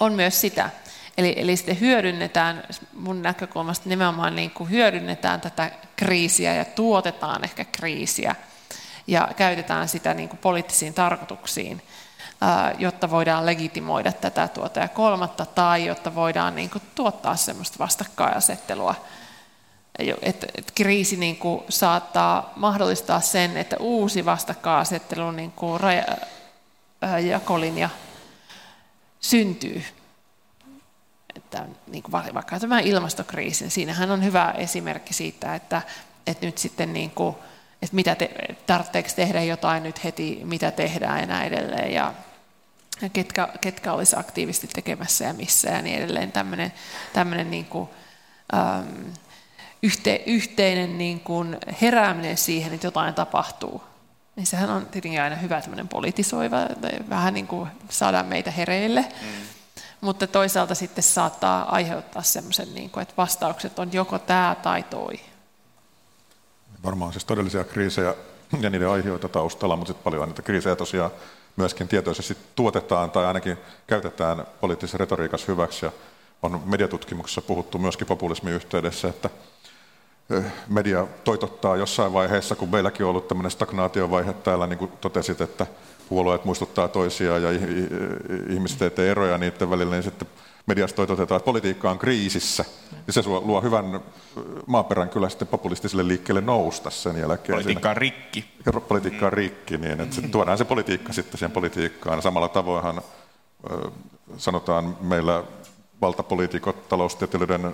on myös sitä. Eli, eli sitten hyödynnetään, mun näkökulmasta nimenomaan niin kuin hyödynnetään tätä kriisiä ja tuotetaan ehkä kriisiä ja käytetään sitä niin kuin poliittisiin tarkoituksiin jotta voidaan legitimoida tätä tuota ja kolmatta, tai jotta voidaan niin kuin, tuottaa semmoista vastakkainasettelua. Et, et kriisi niin kuin, saattaa mahdollistaa sen, että uusi vastakkainasettelu, niin kuin, raja, jakolinja syntyy. Että, niin kuin, vaikka tämä ilmastokriisi, niin siinähän on hyvä esimerkki siitä, että, että nyt sitten niin kuin, että mitä te, tarvitseeko tehdä jotain nyt heti, mitä tehdään ja näin edelleen. Ja ketkä, ketkä olisi aktiivisesti tekemässä ja missä ja niin edelleen. Tämmöinen, tämmöinen niin kuin, ähm, yhte, yhteinen niin kuin herääminen siihen, että jotain tapahtuu. Niin sehän on tietenkin aina hyvä tämmöinen politisoiva, vähän niin kuin saadaan meitä hereille. Mm. Mutta toisaalta sitten saattaa aiheuttaa semmoisen, niin kuin, että vastaukset on joko tämä tai toi. Varmaan siis todellisia kriisejä ja niiden aiheita taustalla, mutta sitten paljon niitä kriisejä tosiaan myöskin tietoisesti tuotetaan tai ainakin käytetään poliittisessa retoriikassa hyväksi. Ja on mediatutkimuksessa puhuttu myöskin populismin yhteydessä, että, media toitottaa jossain vaiheessa, kun meilläkin on ollut tämmöinen stagnaatiovaihe täällä, niin kuin totesit, että puolueet muistuttaa toisiaan ja ihmiset tekee eroja niiden välillä, niin sitten mediasta toitotetaan, että politiikka on kriisissä. Ja se luo hyvän maaperän kyllä sitten populistiselle liikkeelle nousta sen jälkeen. Politiikka on rikki. Politiikka on rikki, niin että tuodaan se politiikka sitten siihen politiikkaan. Samalla tavoinhan sanotaan meillä valtapoliitikot, taloustieteilijöiden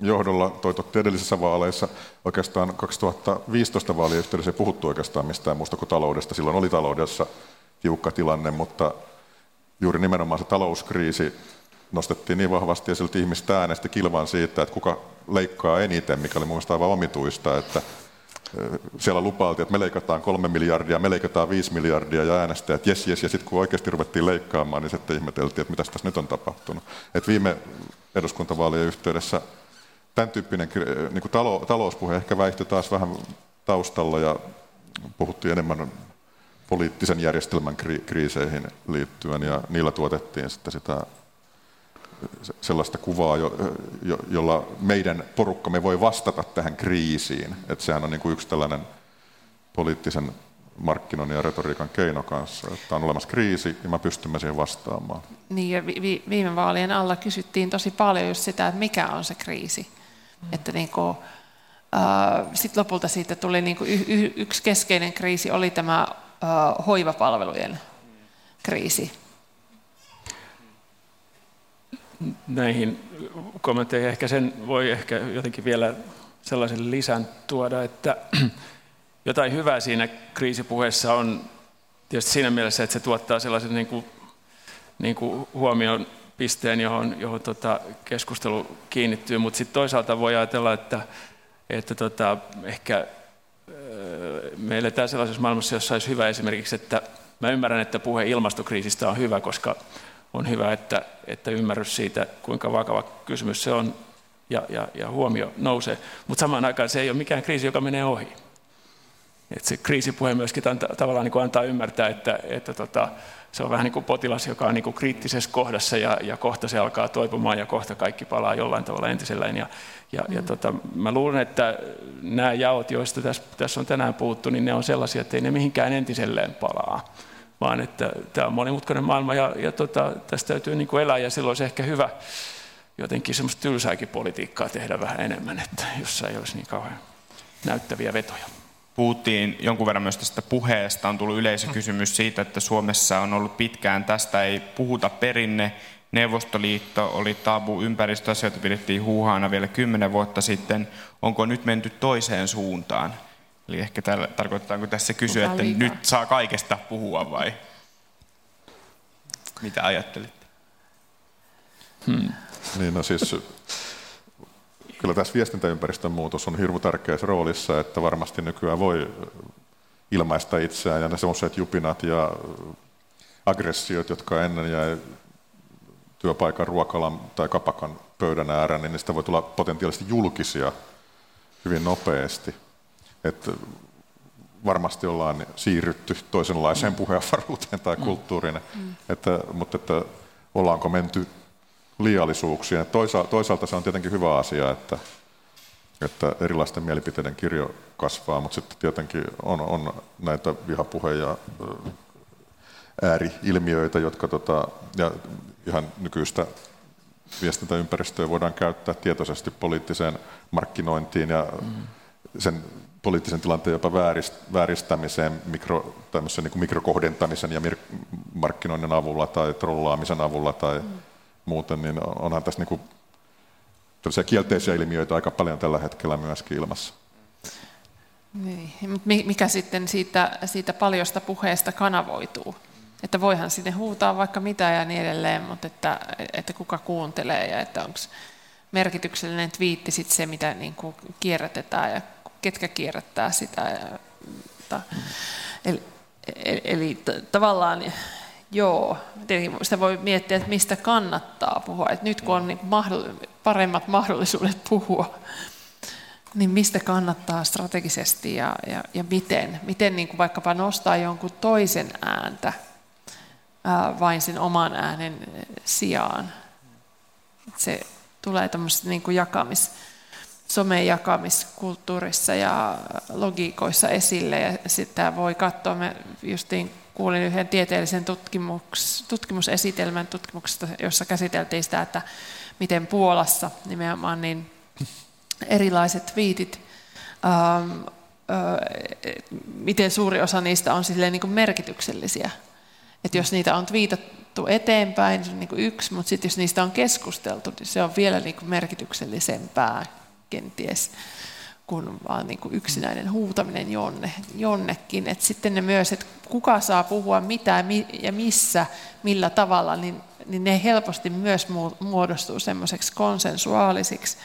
johdolla toitotti edellisissä vaaleissa. Oikeastaan 2015 vaalien yhteydessä ei puhuttu oikeastaan mistään muusta kuin taloudesta. Silloin oli taloudessa tiukka tilanne, mutta juuri nimenomaan se talouskriisi nostettiin niin vahvasti ja silti ihmiset äänesti kilvan siitä, että kuka leikkaa eniten, mikä oli mun mielestä aivan omituista, että siellä lupailtiin, että me leikataan kolme miljardia, me leikataan viisi miljardia ja äänestäjät, että jes, jes, ja sitten kun oikeasti ruvettiin leikkaamaan, niin sitten ihmeteltiin, että mitä tässä nyt on tapahtunut. Et viime eduskuntavaalien yhteydessä tämän tyyppinen niin kuin talo, talouspuhe ehkä väihtyi taas vähän taustalla ja puhuttiin enemmän poliittisen järjestelmän kriiseihin liittyen ja niillä tuotettiin sitten sitä sellaista kuvaa, jo, jo, jolla meidän porukkamme voi vastata tähän kriisiin. Että sehän on niin kuin yksi tällainen poliittisen markkinoinnin ja retoriikan keino kanssa, että on olemassa kriisi ja me pystymme siihen vastaamaan. Niin ja vi- viime vaalien alla kysyttiin tosi paljon just sitä, että mikä on se kriisi. Että niin kuin, äh, sitten lopulta siitä tuli niin kuin yksi keskeinen kriisi oli tämä äh, hoivapalvelujen kriisi. Näihin kommentteihin ehkä sen voi ehkä jotenkin vielä sellaisen lisän tuoda, että (clears throat) jotain hyvää siinä kriisipuheessa on tietysti siinä mielessä, että se tuottaa sellaisen niin kuin, niin kuin huomion pisteen, johon, johon tota keskustelu kiinnittyy, mutta sitten toisaalta voi ajatella, että, että tota, ehkä me eletään sellaisessa maailmassa, jossa olisi hyvä esimerkiksi, että mä ymmärrän, että puhe ilmastokriisistä on hyvä, koska on hyvä, että, että ymmärrys siitä, kuinka vakava kysymys se on ja, ja, ja huomio nousee. Mutta samaan aikaan se ei ole mikään kriisi, joka menee ohi. Et se kriisipuhe myöskin anta, tavallaan niin antaa ymmärtää, että, että tota, se on vähän niin kuin potilas, joka on niin kuin kriittisessä kohdassa ja, ja kohta se alkaa toipumaan ja kohta kaikki palaa jollain tavalla entiselleen. Ja, ja, mm. ja tota, mä luulen, että nämä jaot, joista tässä, tässä on tänään puhuttu, niin ne on sellaisia, että ei ne mihinkään entiselleen palaa vaan että tämä on monimutkainen maailma ja, ja tota, tästä täytyy niin kuin elää ja silloin olisi ehkä hyvä jotenkin semmoista tylsääkin politiikkaa tehdä vähän enemmän, että jossa ei olisi niin kauhean näyttäviä vetoja. Puhuttiin jonkun verran myös tästä puheesta. On tullut yleisökysymys siitä, että Suomessa on ollut pitkään tästä ei puhuta perinne. Neuvostoliitto oli tabu, ympäristöasioita pidettiin huuhaana vielä kymmenen vuotta sitten. Onko nyt menty toiseen suuntaan? Eli ehkä tällä, tarkoittaako tässä kysyä, että nyt saa kaikesta puhua vai mitä ajattelitte? Hmm. Niin, no siis, kyllä tässä viestintäympäristön muutos on hirveän tärkeässä roolissa, että varmasti nykyään voi ilmaista itseään ja ne sellaiset jupinat ja aggressiot, jotka ennen jäi työpaikan, ruokalan tai kapakan pöydän ääreen, niin niistä voi tulla potentiaalisesti julkisia hyvin nopeasti että varmasti ollaan siirrytty toisenlaiseen mm. puheenvaruuteen tai mm. kulttuuriin, mm. että, mutta että ollaanko menty liiallisuuksiin. Toisaalta, toisaalta se on tietenkin hyvä asia, että, että erilaisten mielipiteiden kirjo kasvaa, mutta sitten tietenkin on, on näitä vihapuhe- ja ääriilmiöitä, jotka tota, ja ihan nykyistä viestintäympäristöä voidaan käyttää tietoisesti poliittiseen markkinointiin ja mm. sen poliittisen tilanteen jopa vääristämiseen mikro, niin kuin mikrokohdentamisen ja markkinoinnin avulla tai trollaamisen avulla tai mm. Muuten, niin onhan tässä niin kuin kielteisiä ilmiöitä aika paljon tällä hetkellä myöskin ilmassa. Niin. Mikä sitten siitä, siitä paljosta puheesta kanavoituu? Että voihan sinne huutaa vaikka mitä ja niin edelleen, mutta että, että kuka kuuntelee ja että onko merkityksellinen twiitti sitten se, mitä niin kuin kierrätetään ja ketkä kierrättää sitä. Ja, ta, eli, eli tavallaan joo, sitä voi miettiä, että mistä kannattaa puhua. Että nyt kun on niin paremmat mahdollisuudet puhua, niin mistä kannattaa strategisesti ja, ja, ja miten? Miten niin kuin vaikkapa nostaa jonkun toisen ääntä ää, vain sen oman äänen sijaan. Se tulee tämmöistä niin kuin jakamis, somejakamiskulttuurissa ja logiikoissa esille. Ja sitä voi katsoa, me justiin kuulin yhden tieteellisen tutkimus, tutkimusesitelmän tutkimuksesta, jossa käsiteltiin sitä, että miten Puolassa nimenomaan niin erilaiset viitit, ähm, äh, miten suuri osa niistä on niin kuin merkityksellisiä. Että jos niitä on viitattu eteenpäin, se on niin kuin yksi, mutta sitten jos niistä on keskusteltu, niin se on vielä niin kuin merkityksellisempää kenties kuin vaan niin kuin yksinäinen huutaminen jonne, jonnekin. Et sitten ne myös, että kuka saa puhua mitä ja missä, millä tavalla, niin, niin ne helposti myös muodostuu semmoiseksi konsensuaalisiksi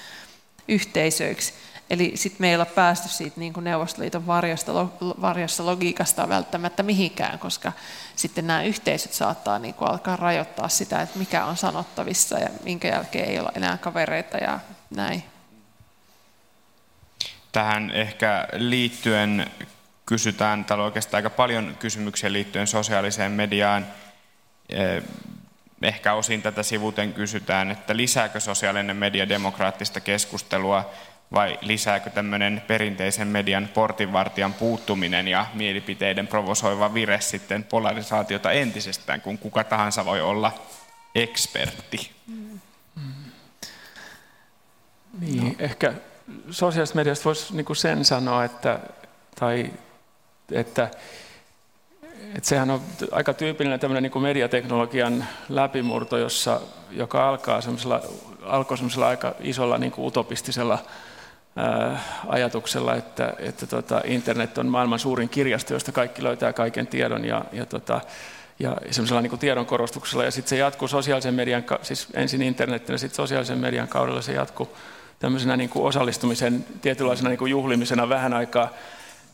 yhteisöiksi. Eli sitten me ei olla päästy siitä niin kuin Neuvostoliiton varjosta, varjossa logiikasta välttämättä mihinkään, koska sitten nämä yhteisöt saattaa niin kuin alkaa rajoittaa sitä, että mikä on sanottavissa ja minkä jälkeen ei olla enää kavereita ja näin. Tähän ehkä liittyen kysytään, täällä on oikeastaan aika paljon kysymyksiä liittyen sosiaaliseen mediaan. Eh, ehkä osin tätä sivuten kysytään, että lisääkö sosiaalinen media demokraattista keskustelua vai lisääkö tämmöinen perinteisen median portinvartijan puuttuminen ja mielipiteiden provosoiva vire sitten polarisaatiota entisestään, kun kuka tahansa voi olla ekspertti? Mm. Niin, no. ehkä sosiaalisesta mediasta voisi niin sen sanoa, että, tai, että, että sehän on aika tyypillinen tämmöinen niin mediateknologian läpimurto, jossa, joka alkaa semmoisella, alkoi semmoisella aika isolla niin utopistisella ajatuksella, että, että tota, internet on maailman suurin kirjasto, josta kaikki löytää kaiken tiedon ja, ja tota, ja semmoisella niin tiedon korostuksella. Ja sitten se jatkuu sosiaalisen median, siis ensin internetin ja sitten sosiaalisen median kaudella se jatkuu tämmöisenä niin kuin osallistumisen tietynlaisena niin kuin juhlimisena vähän aikaa.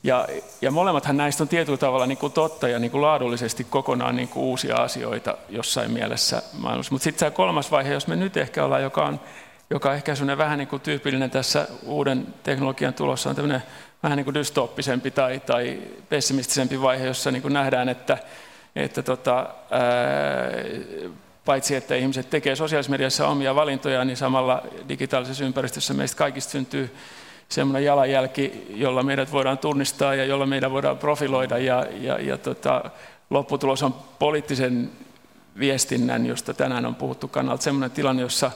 Ja, ja molemmathan näistä on tietyllä tavalla niin kuin totta ja niin kuin laadullisesti kokonaan niin kuin uusia asioita jossain mielessä maailmassa. Mutta sitten tämä kolmas vaihe, jos me nyt ehkä ollaan, joka on, joka ehkä vähän niin kuin tyypillinen tässä uuden teknologian tulossa, on tämmöinen vähän niin kuin dystoppisempi tai, tai pessimistisempi vaihe, jossa niin kuin nähdään, että, että tota, ää, paitsi että ihmiset tekee sosiaalisessa mediassa omia valintoja, niin samalla digitaalisessa ympäristössä meistä kaikista syntyy semmoinen jalanjälki, jolla meidät voidaan tunnistaa ja jolla meidän voidaan profiloida. Ja, ja, ja tota, lopputulos on poliittisen viestinnän, josta tänään on puhuttu kannalta, semmoinen tilanne, jossa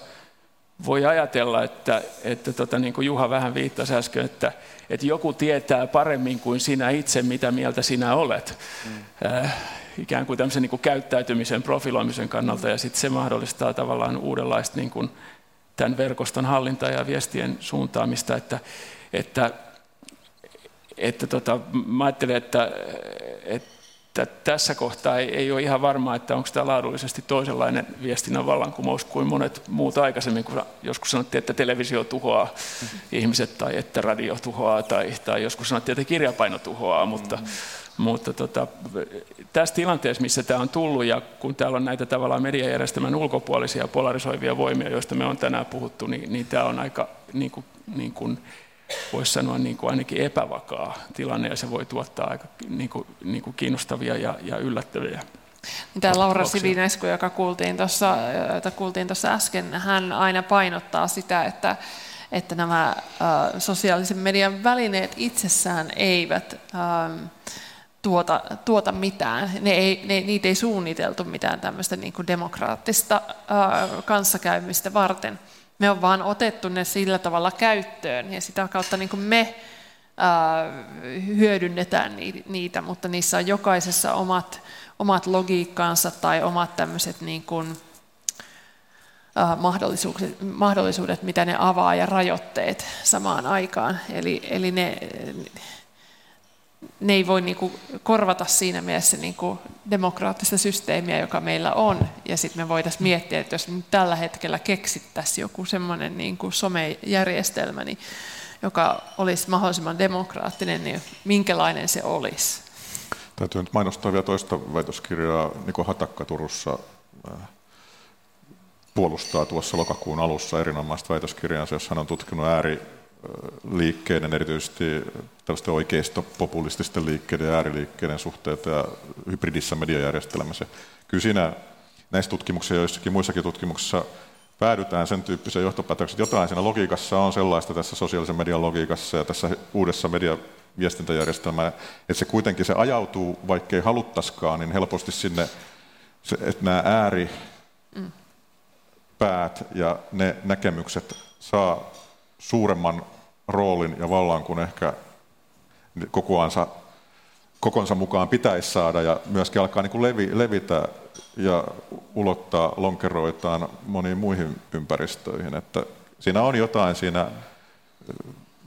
voi ajatella, että, että tota, niin kuin Juha vähän viittasi äsken, että, että joku tietää paremmin kuin sinä itse, mitä mieltä sinä olet. Mm. Äh, ikään kuin tämmöisen niin kuin käyttäytymisen profiloimisen kannalta, ja sitten se mahdollistaa tavallaan uudenlaista niin kuin tämän verkoston hallintaa ja viestien suuntaamista, että, että, että tota, mä ajattelen, että, että tässä kohtaa ei, ei ole ihan varmaa, että onko tämä laadullisesti toisenlainen viestinnän vallankumous kuin monet muut aikaisemmin, kun joskus sanottiin, että televisio tuhoaa mm-hmm. ihmiset tai että radio tuhoaa tai, tai joskus sanottiin, että kirjapaino tuhoaa, mutta, mm-hmm mutta tota, tässä tilanteessa, missä tämä on tullut ja kun täällä on näitä tavallaan mediajärjestelmän ulkopuolisia polarisoivia voimia, joista me on tänään puhuttu, niin, niin tämä on aika, niin kuin, niin kuin, voisi sanoa niin kuin ainakin epävakaa tilanne ja se voi tuottaa aika niin kuin, niin kuin kiinnostavia ja, ja yllättäviä Tämä Laura Sivinesku, joka kuultiin tuossa, jota kuultiin tuossa äsken, hän aina painottaa sitä, että, että nämä äh, sosiaalisen median välineet itsessään eivät äh, tuota, tuota mitään. Ne ei, ne, niitä ei suunniteltu mitään tämmöistä niin kuin demokraattista ää, kanssakäymistä varten. Me on vaan otettu ne sillä tavalla käyttöön ja sitä kautta niin kuin me ää, hyödynnetään niitä, mutta niissä on jokaisessa omat, omat logiikkaansa tai omat tämmöiset niin kuin, mahdollisuudet, mahdollisuudet, mitä ne avaa ja rajoitteet samaan aikaan. Eli, eli ne, ne ei voi niinku korvata siinä mielessä niinku demokraattista systeemiä, joka meillä on. Ja sitten me voitaisiin miettiä, että jos nyt tällä hetkellä keksittäisiin joku semmoinen niinku somejärjestelmä, niin, joka olisi mahdollisimman demokraattinen, niin minkälainen se olisi? Täytyy nyt mainostaa vielä toista väitöskirjaa. Niko Hatakka Turussa äh, puolustaa tuossa lokakuun alussa erinomaista väitöskirjansa, jossa hän on tutkinut ääri liikkeiden, erityisesti tällaisten oikeisto-populististen liikkeiden ja ääriliikkeiden suhteita ja hybridissä mediajärjestelmässä. Kyllä siinä näissä tutkimuksissa ja joissakin muissakin tutkimuksissa päädytään sen tyyppiseen johtopäätökseen, jotain siinä logiikassa on sellaista tässä sosiaalisen median logiikassa ja tässä uudessa mediaviestintäjärjestelmää, että se kuitenkin se ajautuu, vaikkei haluttaskaan, niin helposti sinne, että nämä ääri päät ja ne näkemykset saa suuremman roolin ja vallan kuin ehkä kokoansa, kokonsa mukaan pitäisi saada ja myöskin alkaa niin kuin levi, levitä ja ulottaa lonkeroitaan moniin muihin ympäristöihin. Että siinä on jotain siinä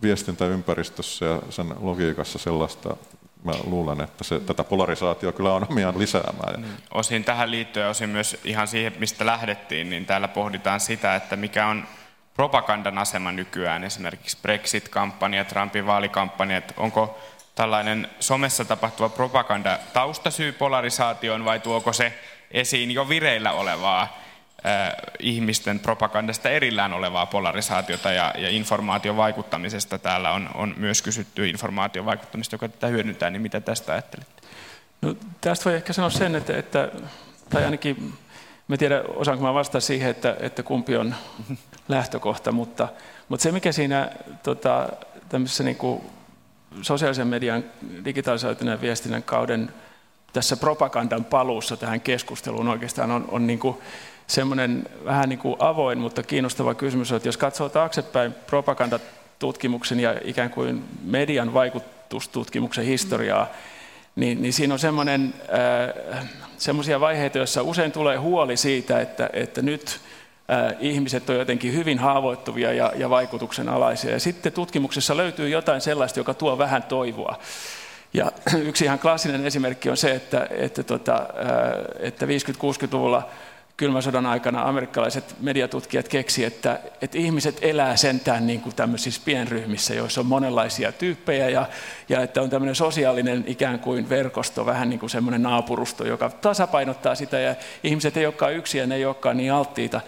viestintäympäristössä ja sen logiikassa sellaista, mä luulen, että se, tätä polarisaatio kyllä on omiaan lisäämään. Mm. Osin tähän liittyen, osin myös ihan siihen, mistä lähdettiin, niin täällä pohditaan sitä, että mikä on propagandan asema nykyään, esimerkiksi Brexit-kampanja, Trumpin vaalikampanjat, onko tällainen somessa tapahtuva propaganda taustasyy polarisaatioon vai tuoko se esiin jo vireillä olevaa äh, ihmisten propagandasta erillään olevaa polarisaatiota ja, ja informaation vaikuttamisesta. Täällä on, on myös kysytty informaation vaikuttamista, joka tätä hyödyntää, niin mitä tästä ajattelet? No, tästä voi ehkä sanoa sen, että, että tai ainakin Mä tiedän, osaanko mä vastata siihen, että, että kumpi on (laughs) lähtökohta, mutta, mutta se mikä siinä tota, tämmöisessä niin kuin sosiaalisen median digitalisoituneen viestinnän kauden tässä propagandan paluussa tähän keskusteluun oikeastaan on, on niin kuin semmoinen vähän niin kuin avoin, mutta kiinnostava kysymys, että jos katsoo taaksepäin propagandatutkimuksen ja ikään kuin median vaikutustutkimuksen historiaa, niin, niin siinä on semmoinen, äh, semmoisia vaiheita, joissa usein tulee huoli siitä, että, että nyt ihmiset on jotenkin hyvin haavoittuvia ja, ja vaikutuksen alaisia. Ja sitten tutkimuksessa löytyy jotain sellaista, joka tuo vähän toivoa. Ja (clears throat) yksi ihan klassinen esimerkki on se, että, että, tota, että 50-60-luvulla kylmän sodan aikana amerikkalaiset mediatutkijat keksi, että, että ihmiset elää sentään niin kuin tämmöisissä pienryhmissä, joissa on monenlaisia tyyppejä ja, ja että on tämmöinen sosiaalinen ikään kuin verkosto, vähän niin kuin semmoinen naapurusto, joka tasapainottaa sitä ja ihmiset ei olekaan yksin ja ne ei olekaan niin alttiita.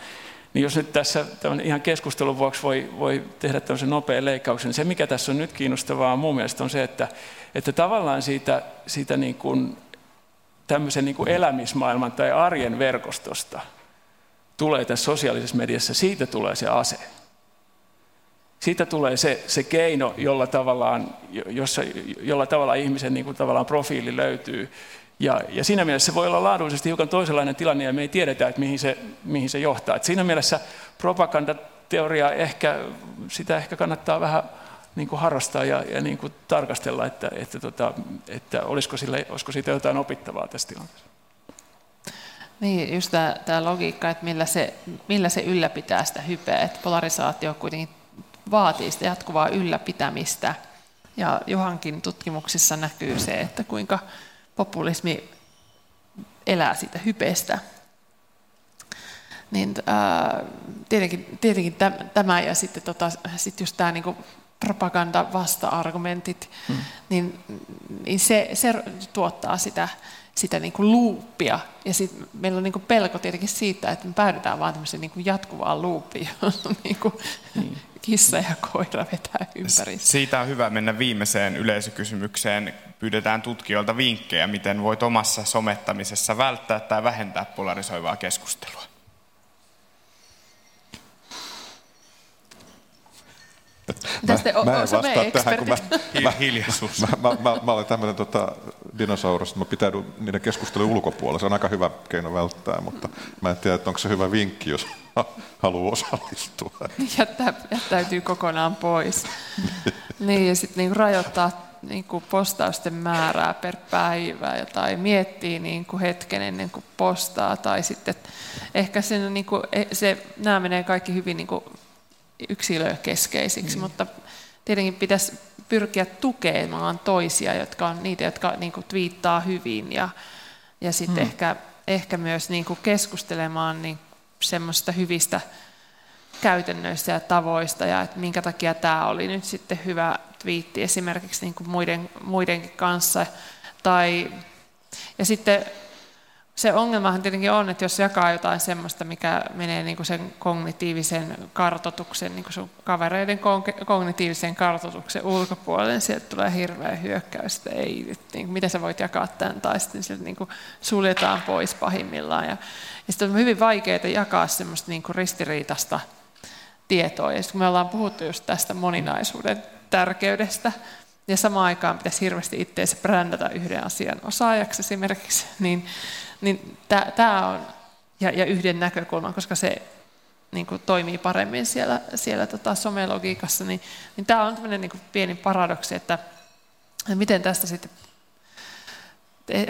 Niin jos nyt tässä ihan keskustelun vuoksi voi, voi tehdä tämmöisen nopean leikkauksen, niin se mikä tässä on nyt kiinnostavaa mun mielestä on se, että, että tavallaan siitä, siitä niin kuin tämmöisen niin kuin elämismaailman tai arjen verkostosta tulee tässä sosiaalisessa mediassa, siitä tulee se ase. Siitä tulee se, se keino, jolla tavallaan, jossa, jolla tavallaan ihmisen niin kuin tavallaan profiili löytyy. Ja, ja siinä mielessä se voi olla laadullisesti hiukan toisenlainen tilanne ja me ei tiedetä, että mihin se, mihin se johtaa. Et siinä mielessä propagandateoriaa ehkä, sitä ehkä kannattaa vähän niin kuin harrastaa ja, ja niin kuin tarkastella, että, että, tota, että olisiko, sille, olisiko siitä jotain opittavaa tässä tilanteessa. Niin, just tämä, tämä logiikka, että millä se, millä se ylläpitää sitä hypeä, että polarisaatio kuitenkin vaatii sitä jatkuvaa ylläpitämistä. Ja Johankin tutkimuksissa näkyy se, että kuinka populismi elää siitä hypeestä. Niin, ää, tietenkin, tietenkin tämä ja sitten tota, sit just tämä niinku propaganda vasta-argumentit, hmm. niin, niin se, se tuottaa sitä, sitä niin kuin luuppia. Ja sit meillä on niin kuin pelko tietenkin siitä, että me päädytään vaan tämmöiseen niin kuin jatkuvaan luuppiin, (laughs) jossa niin. Kissa ja koira vetää ympäri. Siitä on hyvä mennä viimeiseen yleisökysymykseen. Pyydetään tutkijoilta vinkkejä, miten voit omassa somettamisessa välttää tai vähentää polarisoivaa keskustelua. Tästä mä, mä en vastaa tähän, kun mä, mä, hiljaisuus. Mä, mä, mä, mä olen tämmöinen tota, dinosaurus, että mä pitäydyn niiden keskustelun ulkopuolella. Se on aika hyvä keino välttää, mutta mä en tiedä, että onko se hyvä vinkki, jos (laughs) haluaa osallistua. (laughs) Jättää, jättäytyy kokonaan pois. (laughs) niin, ja sitten niinku rajoittaa niinku postausten määrää per päivä tai miettii niinku hetken ennen kuin postaa. Tai sitten ehkä sen, niinku, e, se, nämä menee kaikki hyvin niinku yksilökeskeisiksi, mm. mutta tietenkin pitäisi pyrkiä tukemaan toisia, jotka on niitä, jotka niin kuin twiittaa hyvin ja, ja sitten mm. ehkä, ehkä myös niin kuin keskustelemaan niin semmoista hyvistä käytännöistä ja tavoista ja että minkä takia tämä oli nyt sitten hyvä twiitti esimerkiksi niin kuin muiden, muidenkin kanssa. Tai, ja sitten se ongelmahan tietenkin on, että jos jakaa jotain semmoista, mikä menee niin kuin sen kognitiivisen kartotuksen, niin kuin sun kavereiden kognitiivisen kartotuksen ulkopuolelle, niin sieltä tulee hirveä hyökkäys, että ei, niin kuin, miten sä voit jakaa tämän, tai sitten sieltä niin kuin suljetaan pois pahimmillaan. Ja, ja sitten on hyvin vaikeaa jakaa semmoista niin kuin ristiriitasta tietoa, ja sitten me ollaan puhuttu just tästä moninaisuuden tärkeydestä, ja samaan aikaan pitäisi hirveästi itseensä brändätä yhden asian osaajaksi esimerkiksi, niin niin tämä on, ja, ja yhden näkökulman, koska se niin kuin toimii paremmin siellä, siellä tota somelogiikassa, niin, niin tämä on tämmöinen niin kuin pieni paradoksi, että miten tästä sitten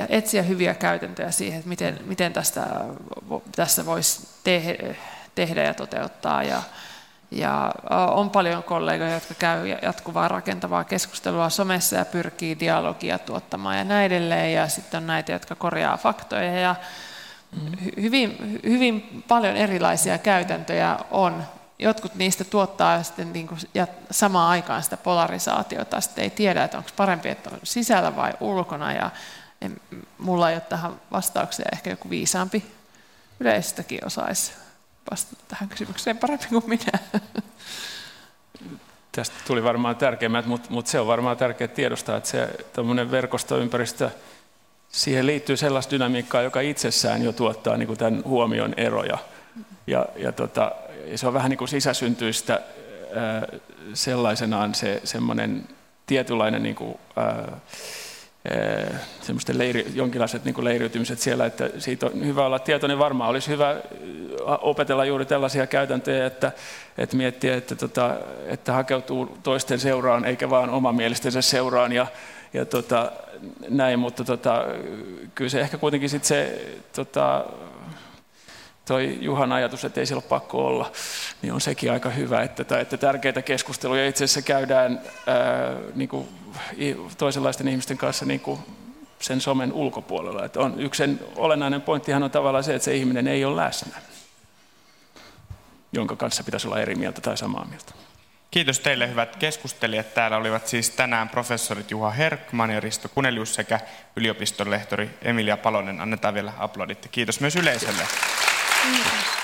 etsiä hyviä käytäntöjä siihen, että miten, miten tästä, tässä voisi tehdä, tehdä ja toteuttaa. Ja, ja on paljon kollegoja, jotka käy jatkuvaa rakentavaa keskustelua somessa ja pyrkii dialogia tuottamaan ja näin edelleen. Ja sitten on näitä, jotka korjaa faktoja. Ja hyvin, hyvin paljon erilaisia käytäntöjä on. Jotkut niistä tuottaa sitten niin kuin, ja samaan aikaan sitä polarisaatiota. Sitten ei tiedä, että onko parempi, että on sisällä vai ulkona. Ja en, mulla ei ole tähän vastauksia, ehkä joku viisaampi yleistäkin osaisi vastata tähän kysymykseen paremmin kuin minä. Tästä tuli varmaan tärkeimmät, mutta, mutta se on varmaan tärkeää tiedostaa, että se verkostoympäristö, siihen liittyy sellaista dynamiikkaa, joka itsessään jo tuottaa niin kuin tämän huomion eroja. Ja, ja, tota, ja se on vähän niin kuin sisäsyntyistä sellaisenaan se semmoinen tietynlainen niin kuin, ää, semmoisten leiri, jonkinlaiset niin leiriytymiset siellä, että siitä on hyvä olla tietoinen. Varmaan olisi hyvä opetella juuri tällaisia käytäntöjä, että, että miettiä, että, tota, että hakeutuu toisten seuraan eikä vaan omamielistensä seuraan ja, ja tota, näin, mutta tota, kyllä se ehkä kuitenkin sit se tota, toi Juhan ajatus, että ei siellä ole pakko olla, niin on sekin aika hyvä, että, että tärkeitä keskusteluja itse asiassa käydään ää, niin kuin toisenlaisten ihmisten kanssa niin kuin sen somen ulkopuolella. Että on, yksi sen olennainen pointtihan on tavallaan se, että se ihminen ei ole läsnä, jonka kanssa pitäisi olla eri mieltä tai samaa mieltä. Kiitos teille hyvät keskustelijat. Täällä olivat siis tänään professorit Juha Herkman ja Risto Kunelius sekä yliopiston lehtori Emilia Palonen. Annetaan vielä aplodit. Kiitos myös yleisölle. Kiitos. Jesus.